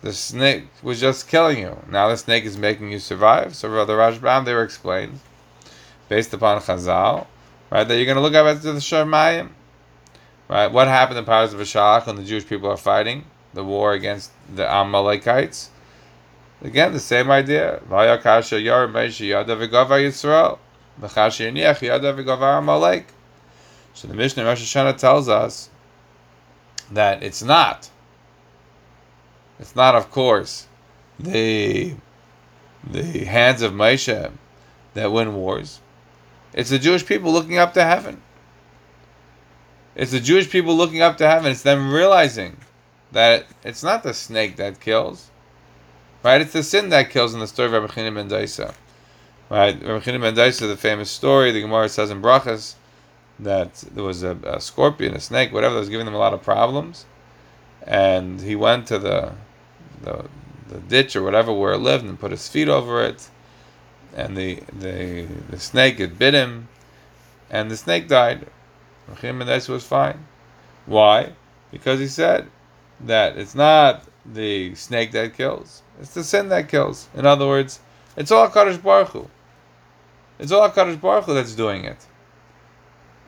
The snake was just killing you. Now the snake is making you survive. So Brother Rashbam there explains, based upon Chazal, right, that you're going to look up at the Sharmayim. Right, what happened in Parshas of a Shalach when the Jewish people are fighting the war against the Amalekites? Again, the same idea. So the Mishnah Rosh Hashanah tells us that it's not it's not, of course, the the hands of Moshe that win wars. It's the Jewish people looking up to heaven. It's the Jewish people looking up to heaven. It's them realizing that it's not the snake that kills, right? It's the sin that kills in the story of Rabbi Chanina ben Dosa. Right? Rabbi Chanina ben Dosa, the famous story, the Gemara says in Brachas, that there was a, a scorpion, a snake, whatever, that was giving them a lot of problems. And he went to the the, the ditch or whatever where it lived and put his feet over it. And the, the, the snake had bit him, and the snake died. Him and was fine. Why? Because he said that it's not the snake that kills, it's the sin that kills. In other words, it's all Kaddish Baruch Hu. It's all Kaddish Baruch Hu that's doing it.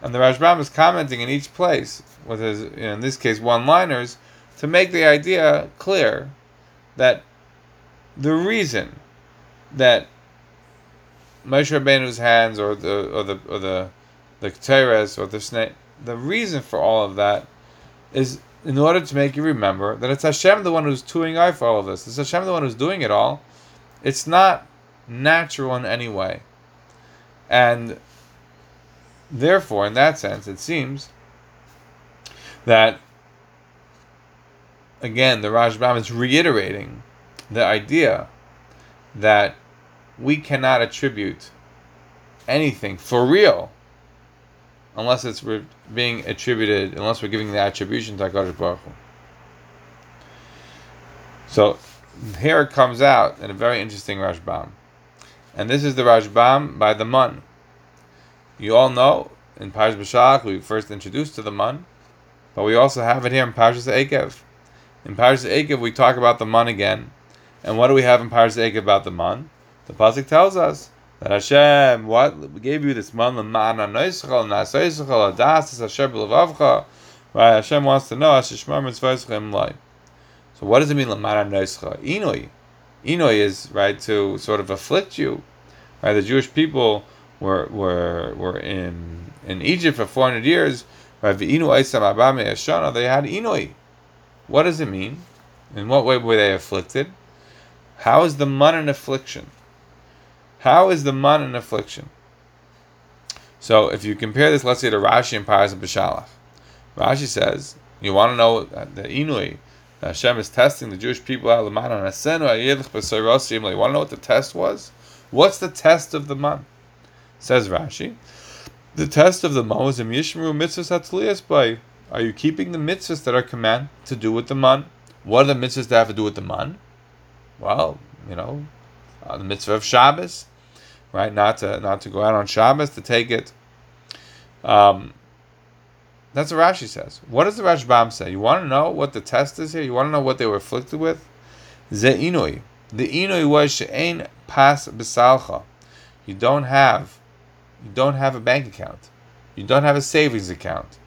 And the Rashbam is commenting in each place, with his, in this case, one-liners, to make the idea clear that the reason that Moshe Rabbeinu's hands or the or the or the the Keteres or the snake, the reason for all of that is in order to make you remember that it's Hashem the one who's doing eye for all of this. It's Hashem the one who's doing it all. It's not natural in any way. And therefore, in that sense, it seems that again, the Rashbam is reiterating the idea that we cannot attribute anything for real unless it's being attributed, unless we're giving the attribution to HaKadosh Baruch Hu. So here it comes out in a very interesting Rashbam And this is the Rashbam by the Mun. You all know in Parsh B'Shalach we first introduced to the Mun, but we also have it here in Parshas Ekev. In Parshas Ekev we talk about the man again. And what do we have in Parshas Ekev about the man? The pasuk tells us that Hashem, what we gave you this man l'ma'ana noischal nasoischal adas asher b'levavcha. Right? Hashem wants to know Hashishmar mitzvah lai. So what does it mean l'ma'ana noischal? Inoi. Inoi is right to sort of afflict you. Right? The Jewish people were were were in in Egypt for 400 years. Right? They had inoi. What does it mean? In what way were they afflicted? How is the man an affliction? How is the man an affliction? So if you compare this, let's say to Rashi and Parshas and B'Shalach, Rashi says, you want to know the Inui, Hashem is testing the Jewish people out of the man on You want to know what the test was? What's the test of the man? Says Rashi, the test of the man was a Yishmeru mitzvahs hatzliyas by. Are you keeping the mitzvahs that are command to do with the man? What are the mitzvahs that have to do with the man? Well, you know, uh, the mitzvah of Shabbos, right? Not to not to go out on Shabbos to take it. Um, that's what Rashi says. What does the Rashbam say? You want to know what the test is here? You want to know what they were afflicted with? Ze inui. The inui was she'ein pas besalcha. You don't have, you don't have a bank account. You don't have a savings account.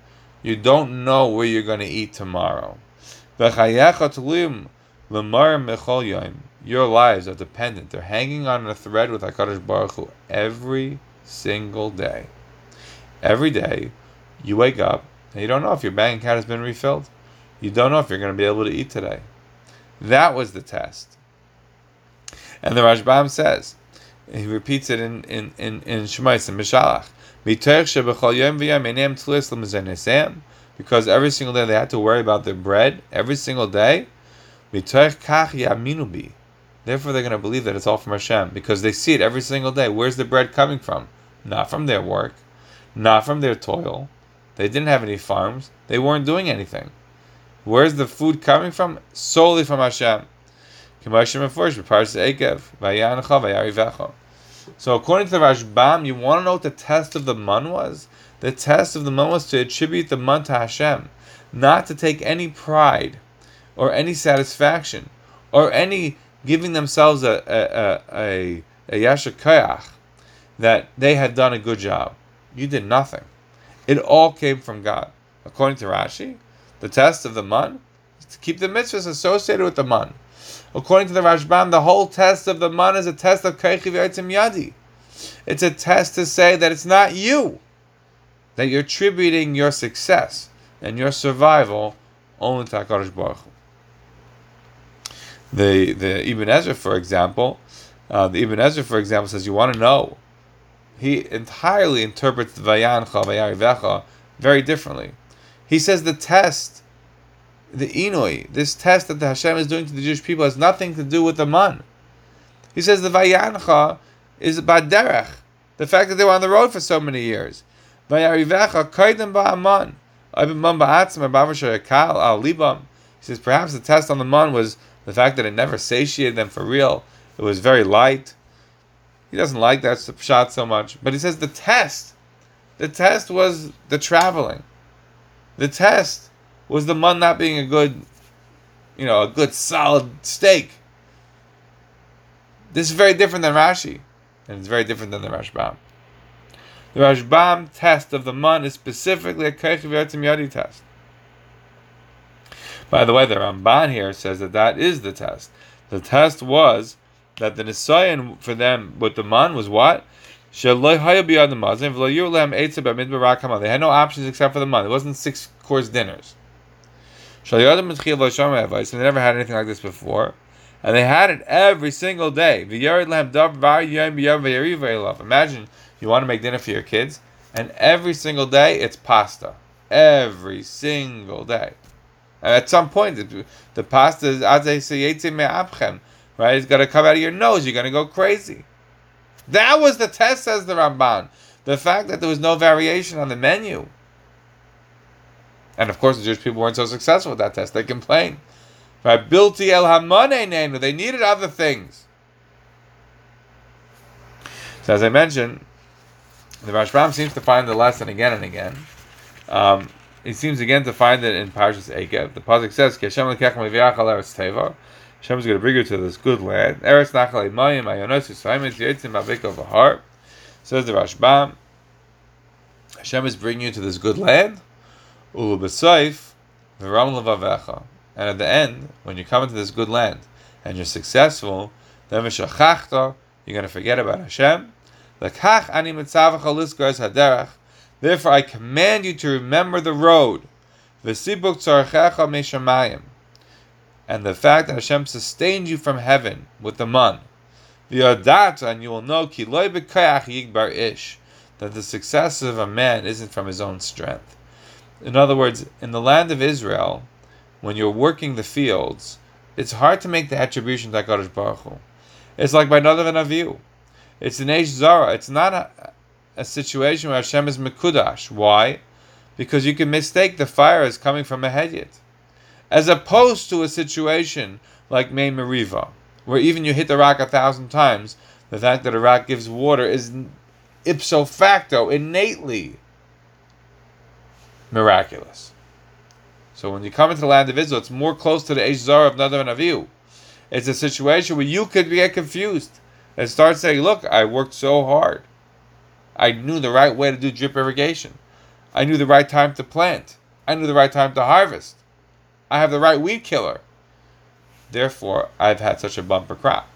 You don't know where you're going to eat tomorrow. Your lives are dependent. They're hanging on a thread with HaKadosh Baruch Hu every single day. Every day, you wake up and you don't know if your bank account has been refilled. You don't know if you're going to be able to eat today. That was the test. And the Rashbam says, he repeats it in in in in and Mishalach. Because every single day they had to worry about their bread every single day. Therefore, they're going to believe that it's all from Hashem because they see it every single day. Where's the bread coming from? Not from their work, not from their toil. They didn't have any farms. They weren't doing anything. Where's the food coming from? Solely from Hashem. So according to the Rashbam, you want to know what the test of the man was? The test of the man was to attribute the man to Hashem, not to take any pride or any satisfaction or any giving themselves a a a, a yashakayach that they had done a good job. You did nothing. It all came from God. According to Rashi, the test of the man is to keep the mitzvahs associated with the man. According to the Rashbam, the whole test of the man is a test of kaichiv yadi. It's a test to say that it's not you, that you're attributing your success and your survival only to Hakadosh Baruch the the Ibn Ezra, for example, uh, the Ibn Ezra, for example, says you want to know. He entirely interprets the Vayancha Vayarivecha very differently. He says the test, the Inoi, this test that the Hashem is doing to the Jewish people has nothing to do with the man. He says the Vayancha is Baderech, the fact that they were on the road for so many years. Vayarivecha Kaidem Ba'aman. He says perhaps the test on the man was the fact that it never satiated them for real, it was very light. He doesn't like that shot so much. But he says the test, the test was the traveling. The test was the man not being a good, you know, a good solid steak. This is very different than Rashi, and it's very different than the Rashbam. The Rashbam test of the man is specifically a Keichiv Yadi test. By the way, the Ramban here says that that is the test. The test was that the Nisayan for them with the man was what? They had no options except for the man. It wasn't six course dinners. And they never had anything like this before. And they had it every single day. Imagine you want to make dinner for your kids, and every single day it's pasta. Every single day. At some point, the, the pasta is right? It's got to come out of your nose. You're going to go crazy. That was the test, says the Ramban. The fact that there was no variation on the menu. And of course, the Jewish people weren't so successful with that test. They complained. El They needed other things. So as I mentioned, the Rashbam seems to find the lesson again and again. Um, he seems again to find it in Parshas Ekev. The pasuk says, "Ki Hashem lekech meviach al eretz teva." Hashem is going to bring you to this good land. Says the Rashbam, Hashem is bringing you to this good land. Ulu b'soif. And at the end, when you come into this good land and you're successful, then you're going to forget about Hashem. Therefore, I command you to remember the road. And the fact that Hashem sustained you from heaven with the man. And you will know. That the success of a man isn't from his own strength. In other words, in the land of Israel, when you're working the fields, it's hard to make the attribution to HaKadosh Baruch Hu. It's like by Nadav and Avihu. It's an Eish Zara. It's not a, a situation where Hashem is Mekudash. Why? Because you can mistake the fire as coming from a Hedyot. As opposed to a situation like Mei Meriva, where even you hit the rock a thousand times, the fact that a rock gives water is ipso facto, innately miraculous. So when you come into the land of Israel, it's more close to the Eish Zara of Nadav and Avihu. It's a situation where you could get confused and start saying, look, I worked so hard. I knew the right way to do drip irrigation. I knew the right time to plant. I knew the right time to harvest. I have the right weed killer. Therefore, I've had such a bumper crop.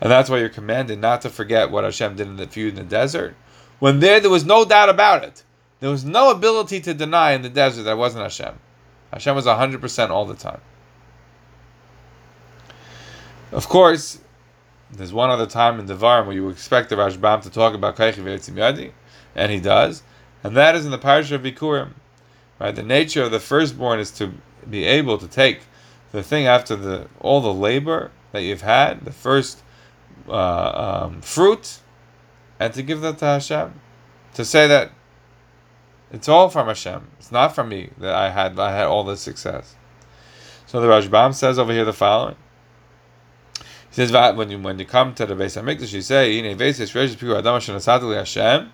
And that's why you're commanded not to forget what Hashem did in the feud in the desert. When there, there was no doubt about it. There was no ability to deny in the desert that wasn't Hashem. Hashem was 100% all the time. Of course, there's one other time in Devarim where you expect the Rashbam to talk about Kaichi Yadi, and he does, and that is in the Parsha of Bikurim. Right, the nature of the firstborn is to be able to take the thing after the all the labor that you've had, the first uh, um, fruit, and to give that to Hashem, to say that it's all from Hashem. It's not from me that I had I had all this success. So the Rashbam says over here the following. He says when you when you come to the Beis Hamikdash, you say, "In Vesis Reish Piru Adam Shenasatli Hashem,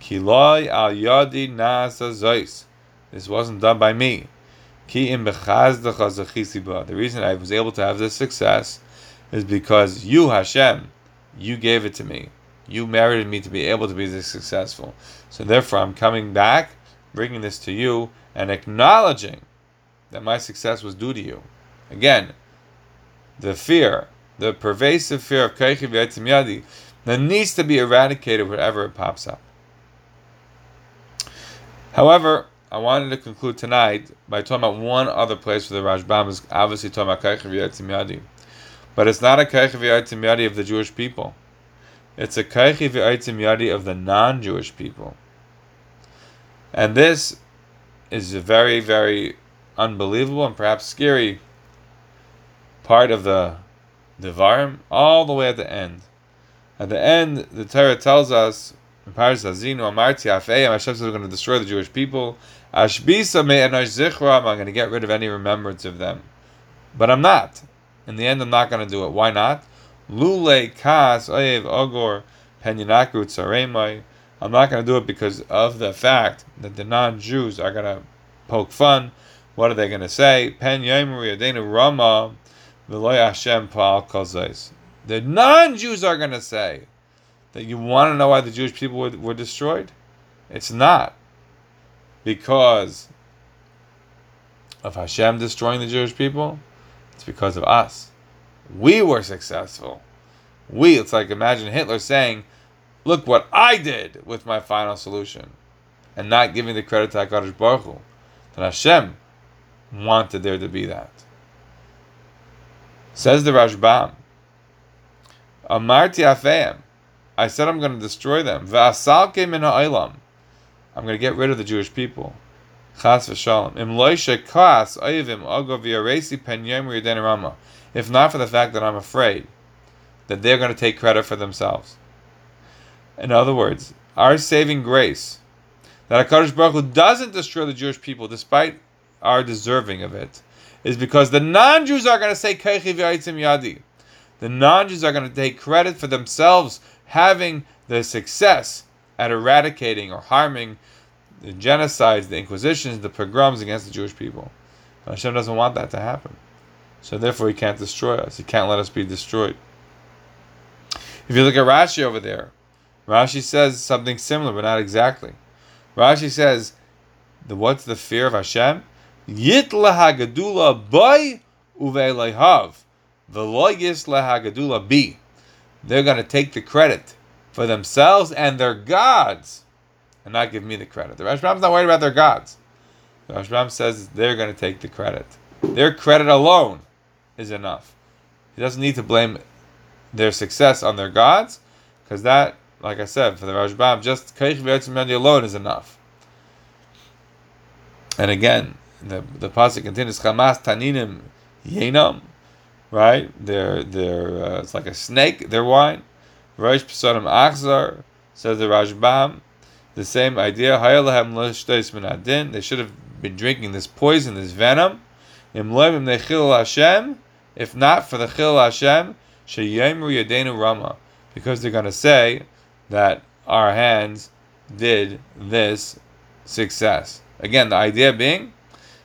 Kiloi Al Yadi Nasa Zois." This wasn't done by me. Ki im The reason I was able to have this success is because you, Hashem, you gave it to me. You merited me to be able to be this successful. So therefore, I'm coming back, bringing this to you, and acknowledging that my success was due to you. Again, the fear, the pervasive fear of Keichi Yadi, that needs to be eradicated wherever it pops up. However, I wanted to conclude tonight by talking about one other place where the Rashbam is obviously talking about Keichi Yadi. But it's not a Keichi Yadi of the Jewish people. It's a Keichi Yadi of the non-Jewish people. And this is a very, very unbelievable and perhaps scary part of the Devarim, all the way at the end. At the end, the Torah tells us, in Parshas Azinu, Amarti Afeim, Hashem says we're going to destroy the Jewish people. Ashbisa me enosh zichram, I'm going to get rid of any remembrance of them. But I'm not. In the end, I'm not going to do it. Why not? Lule kas oyev ogor penyanaku tsaremai. I'm not going to do it because of the fact that the non-Jews are going to poke fun. What are they going to say? Pen rama Hashem The non-Jews are going to say that you want to know why the Jewish people were, were destroyed. It's not because of Hashem destroying the Jewish people. It's because of us. We were successful. We. It's like imagine Hitler saying look what I did with my final solution, and not giving the credit to Hakadosh Baruch Hu. That Hashem wanted there to be that. Says the Rashbam, Amarti Afeim, I said I'm going to destroy them. V'asalke min ha'olam, I'm going to get rid of the Jewish people. Chas v'shalom. Im loishe kas oyivim ogo v'yaresi pen yom. If not for the fact that I'm afraid that they're going to take credit for themselves. In other words, our saving grace, that HaKadosh Baruch Hu doesn't destroy the Jewish people despite our deserving of it, is because the non-Jews are going to say Yadi. the non-Jews are going to take credit for themselves having the success at eradicating or harming the genocides, the inquisitions, the pogroms against the Jewish people. Hashem doesn't want that to happen. So therefore he can't destroy us. He can't let us be destroyed. If you look at Rashi over there, Rashi says something similar, but not exactly. Rashi says, the, what's the fear of Hashem? Yit lehagadula boy uveilehav. Veloyis lehagadula bi. They're going to take the credit for themselves and their gods and not give me the credit. The Rashbam's not worried about their gods. The Rashbam says they're going to take the credit. Their credit alone is enough. He doesn't need to blame their success on their gods, because that, like I said, for the Rashbam, just Kaich V'etzim alone is enough. And again, the the pasuk continues, Chamas Taninim Yenam, right? They're they're uh, it's like a snake. Their wine. Rosh Pesonim Achzar says the Rashbam. The same idea. They should have been drinking this poison, this venom. If not for the Chil Hashem, Rama, because they're going to say that our hands did this success. Again, the idea being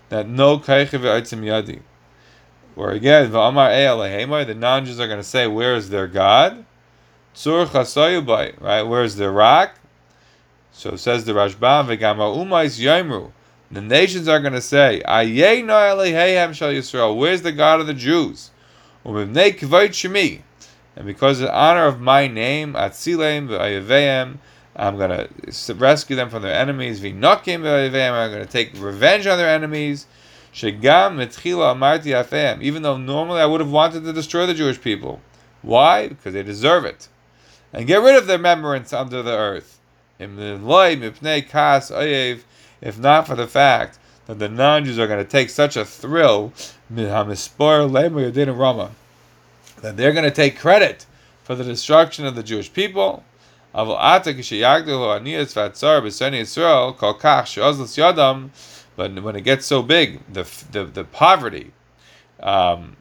that no kaichiv yadi. Where again, the non-Jews are going to say, "Where is their God?" right? Where is their rock? So says the Rashbam, "V'gama umais yomru." The nations are going to say, "Ayei no Eloheihem shal Yisrael." Where's the God of the Jews? And because of the honor of my name, I'm going to rescue them from their enemies. I'm going to take revenge on their enemies. Even though normally I would have wanted to destroy the Jewish people. Why? Because they deserve it. And get rid of their remembrance under the earth. If not for the fact that the non-Jews are going to take such a thrill that they're going to take credit for the destruction of the Jewish people. But when it gets so big, the the, the poverty, um,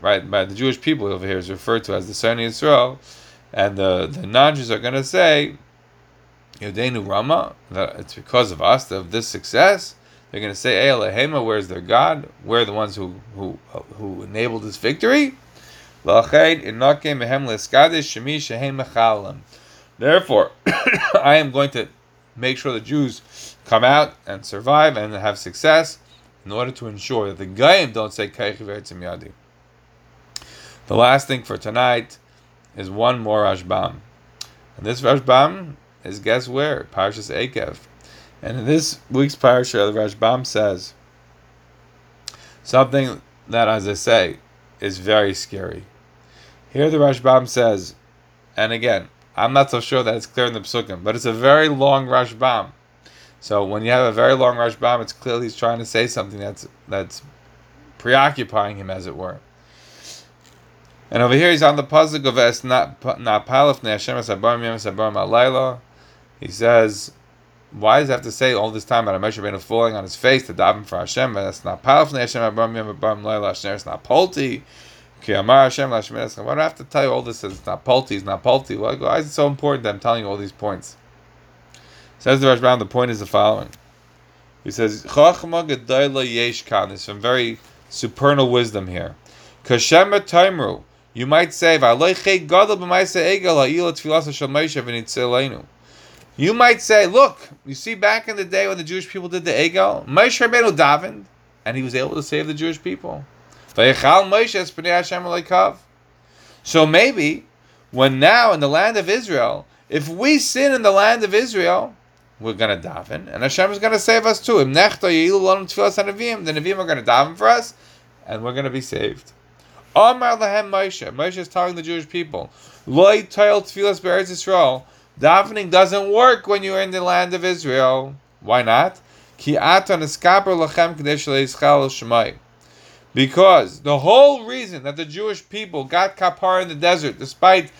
right, by the Jewish people over here is referred to as the Sani Yisrael, and the, the non-Jews are going to say, Yodenu Rama, that it's because of us, of this success. They're going to say, Elahema, where's their God? We're the ones who who uh, who enabled this victory. Therefore, I am going to make sure the Jews come out and survive and have success in order to ensure that the Gaim don't say Yadi. The last thing for tonight is one more Rashbam. And this Rashbam is guess where? Parshas Ekev. And in this week's Parsha, the Rashbam says something that, as I say, is very scary. Here the Rashbam says, and again, I'm not so sure that it's clear in the Psukim, but it's a very long Rashbam. So when you have a very long Rashbam, it's clearly he's trying to say something that's that's preoccupying him, as it were. And over here he's on the pasuk of Es Napalif Hashem Sabar Miyam Sabar Malayla. He says, why does he have to say all this time about a Moshe Rabbeinu falling on his face to daven for Hashem? That's not Palif Hashem Sabar Miyam Sabar Malayla. Hashem is not Polti. Why do I have to tell you all this? It's not Polti. It's not Polti. Why is it so important that I'm telling you all these points? Says the Rashbam, the point is the following. He says, Chachma Gedayla Yeshkan. There's some very supernal wisdom here. Kashema Taimru. You might say, You might say, look, you see back in the day when the Jewish people did the Egel, Moshe Rabbeinu davened, and he was able to save the Jewish people. So maybe, when now in the land of Israel, if we sin in the land of Israel, we're going to daven, and Hashem is going to save us too. The Nevi'im are going to daven for us, and we're going to be saved. Amar lahem Moshe. Moshe is telling the Jewish people, Loi toil tefillas be'eretz Yisrael. Davening doesn't work when you're in the land of Israel. Why not? Ki atan eskaper lachem kadesh shemai. Because the whole reason that the Jewish people got kapar in the desert, despite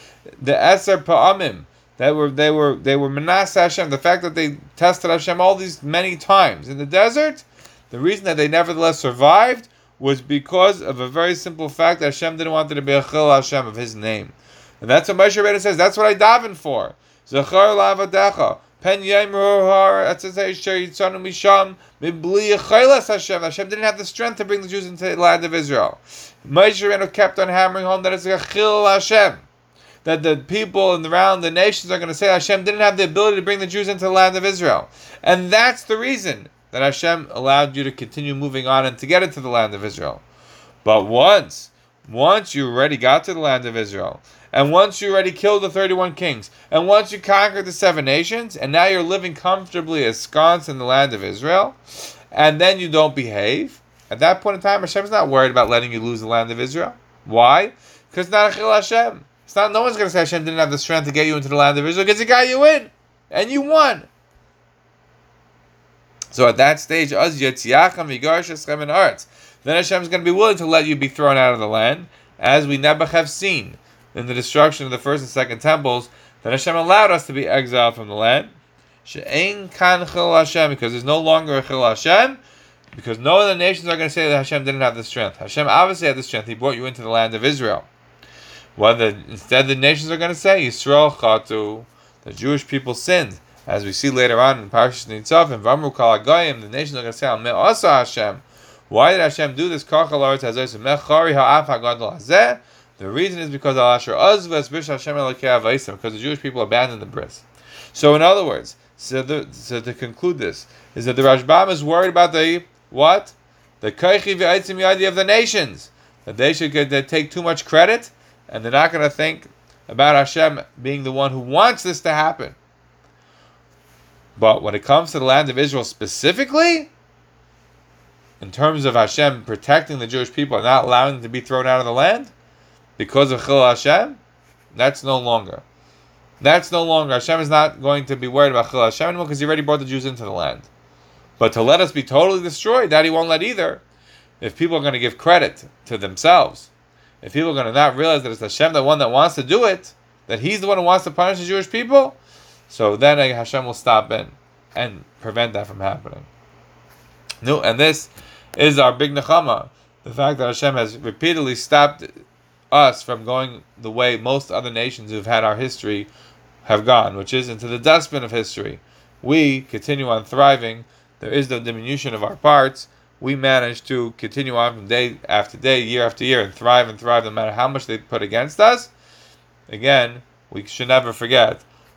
the Eser Pa'amim, that were they were they were Manasseh Hashem. The fact that they tested Hashem all these many times in the desert, The reason that they nevertheless survived was because of a very simple fact that Hashem didn't want there to be a chil Hashem of His name, and that's what Moshe Rabbeinu says. That's what I daven for. Zachar lavadecha. Pen Hashem. Hashem didn't have the strength to bring the Jews into the land of Israel. Moshe Rabbeinu kept on hammering home that it's a chil Hashem. That the people and around the nations are going to say Hashem didn't have the ability to bring the Jews into the land of Israel. And that's the reason that Hashem allowed you to continue moving on and to get into the land of Israel. But once, once you already got to the land of Israel, and once you already killed the 31 kings, and once you conquered the seven nations, and now you're living comfortably ensconced in the land of Israel, and then you don't behave, at that point in time, Hashem's not worried about letting you lose the land of Israel. Why? Because not Achil Hashem. It's not. No one's going to say Hashem didn't have the strength to get you into the land of Israel because He got you in, and you won. So at that stage, Az Yetziacham Yigarsh in Arts. Then Hashem is going to be willing to let you be thrown out of the land, as we Nebuch have seen in the destruction of the first and second temples, that Hashem allowed us to be exiled from the land. She'ein kan chil Hashem, because there's no longer a chil Hashem, because no other nations are going to say that Hashem didn't have the strength. Hashem obviously had the strength. He brought you into the land of Israel. Whether instead the nations are going to say Yisrael chatu, the Jewish people sinned, as we see later on in Parashat Nitzavim, Vamru Kal the nations are going to say Al Asa Hashem. Why did Hashem do this? The reason is because because the Jewish people abandoned the bris. So in other words, so, the, so to conclude this is that the Rashbam is worried about the what the kaichi idea of the nations that they should get, they take too much credit and they're not going to think about Hashem being the one who wants this to happen. But when it comes to the land of Israel specifically, in terms of Hashem protecting the Jewish people and not allowing them to be thrown out of the land because of Chil Hashem, that's no longer. That's no longer. Hashem is not going to be worried about Chil Hashem anymore because He already brought the Jews into the land. But to let us be totally destroyed, that He won't let either. If people are going to give credit to themselves, if people are going to not realize that it's Hashem the one that wants to do it, that He's the one who wants to punish the Jewish people, so then Hashem will stop in and prevent that from happening. No, and this is our big nechama, the fact that Hashem has repeatedly stopped us from going the way most other nations who've had our history have gone, which is into the dustbin of history. We continue on thriving. There is no diminution of our parts. We manage to continue on from day after day, year after year, and thrive and thrive no matter how much they put against us. Again, we should never forget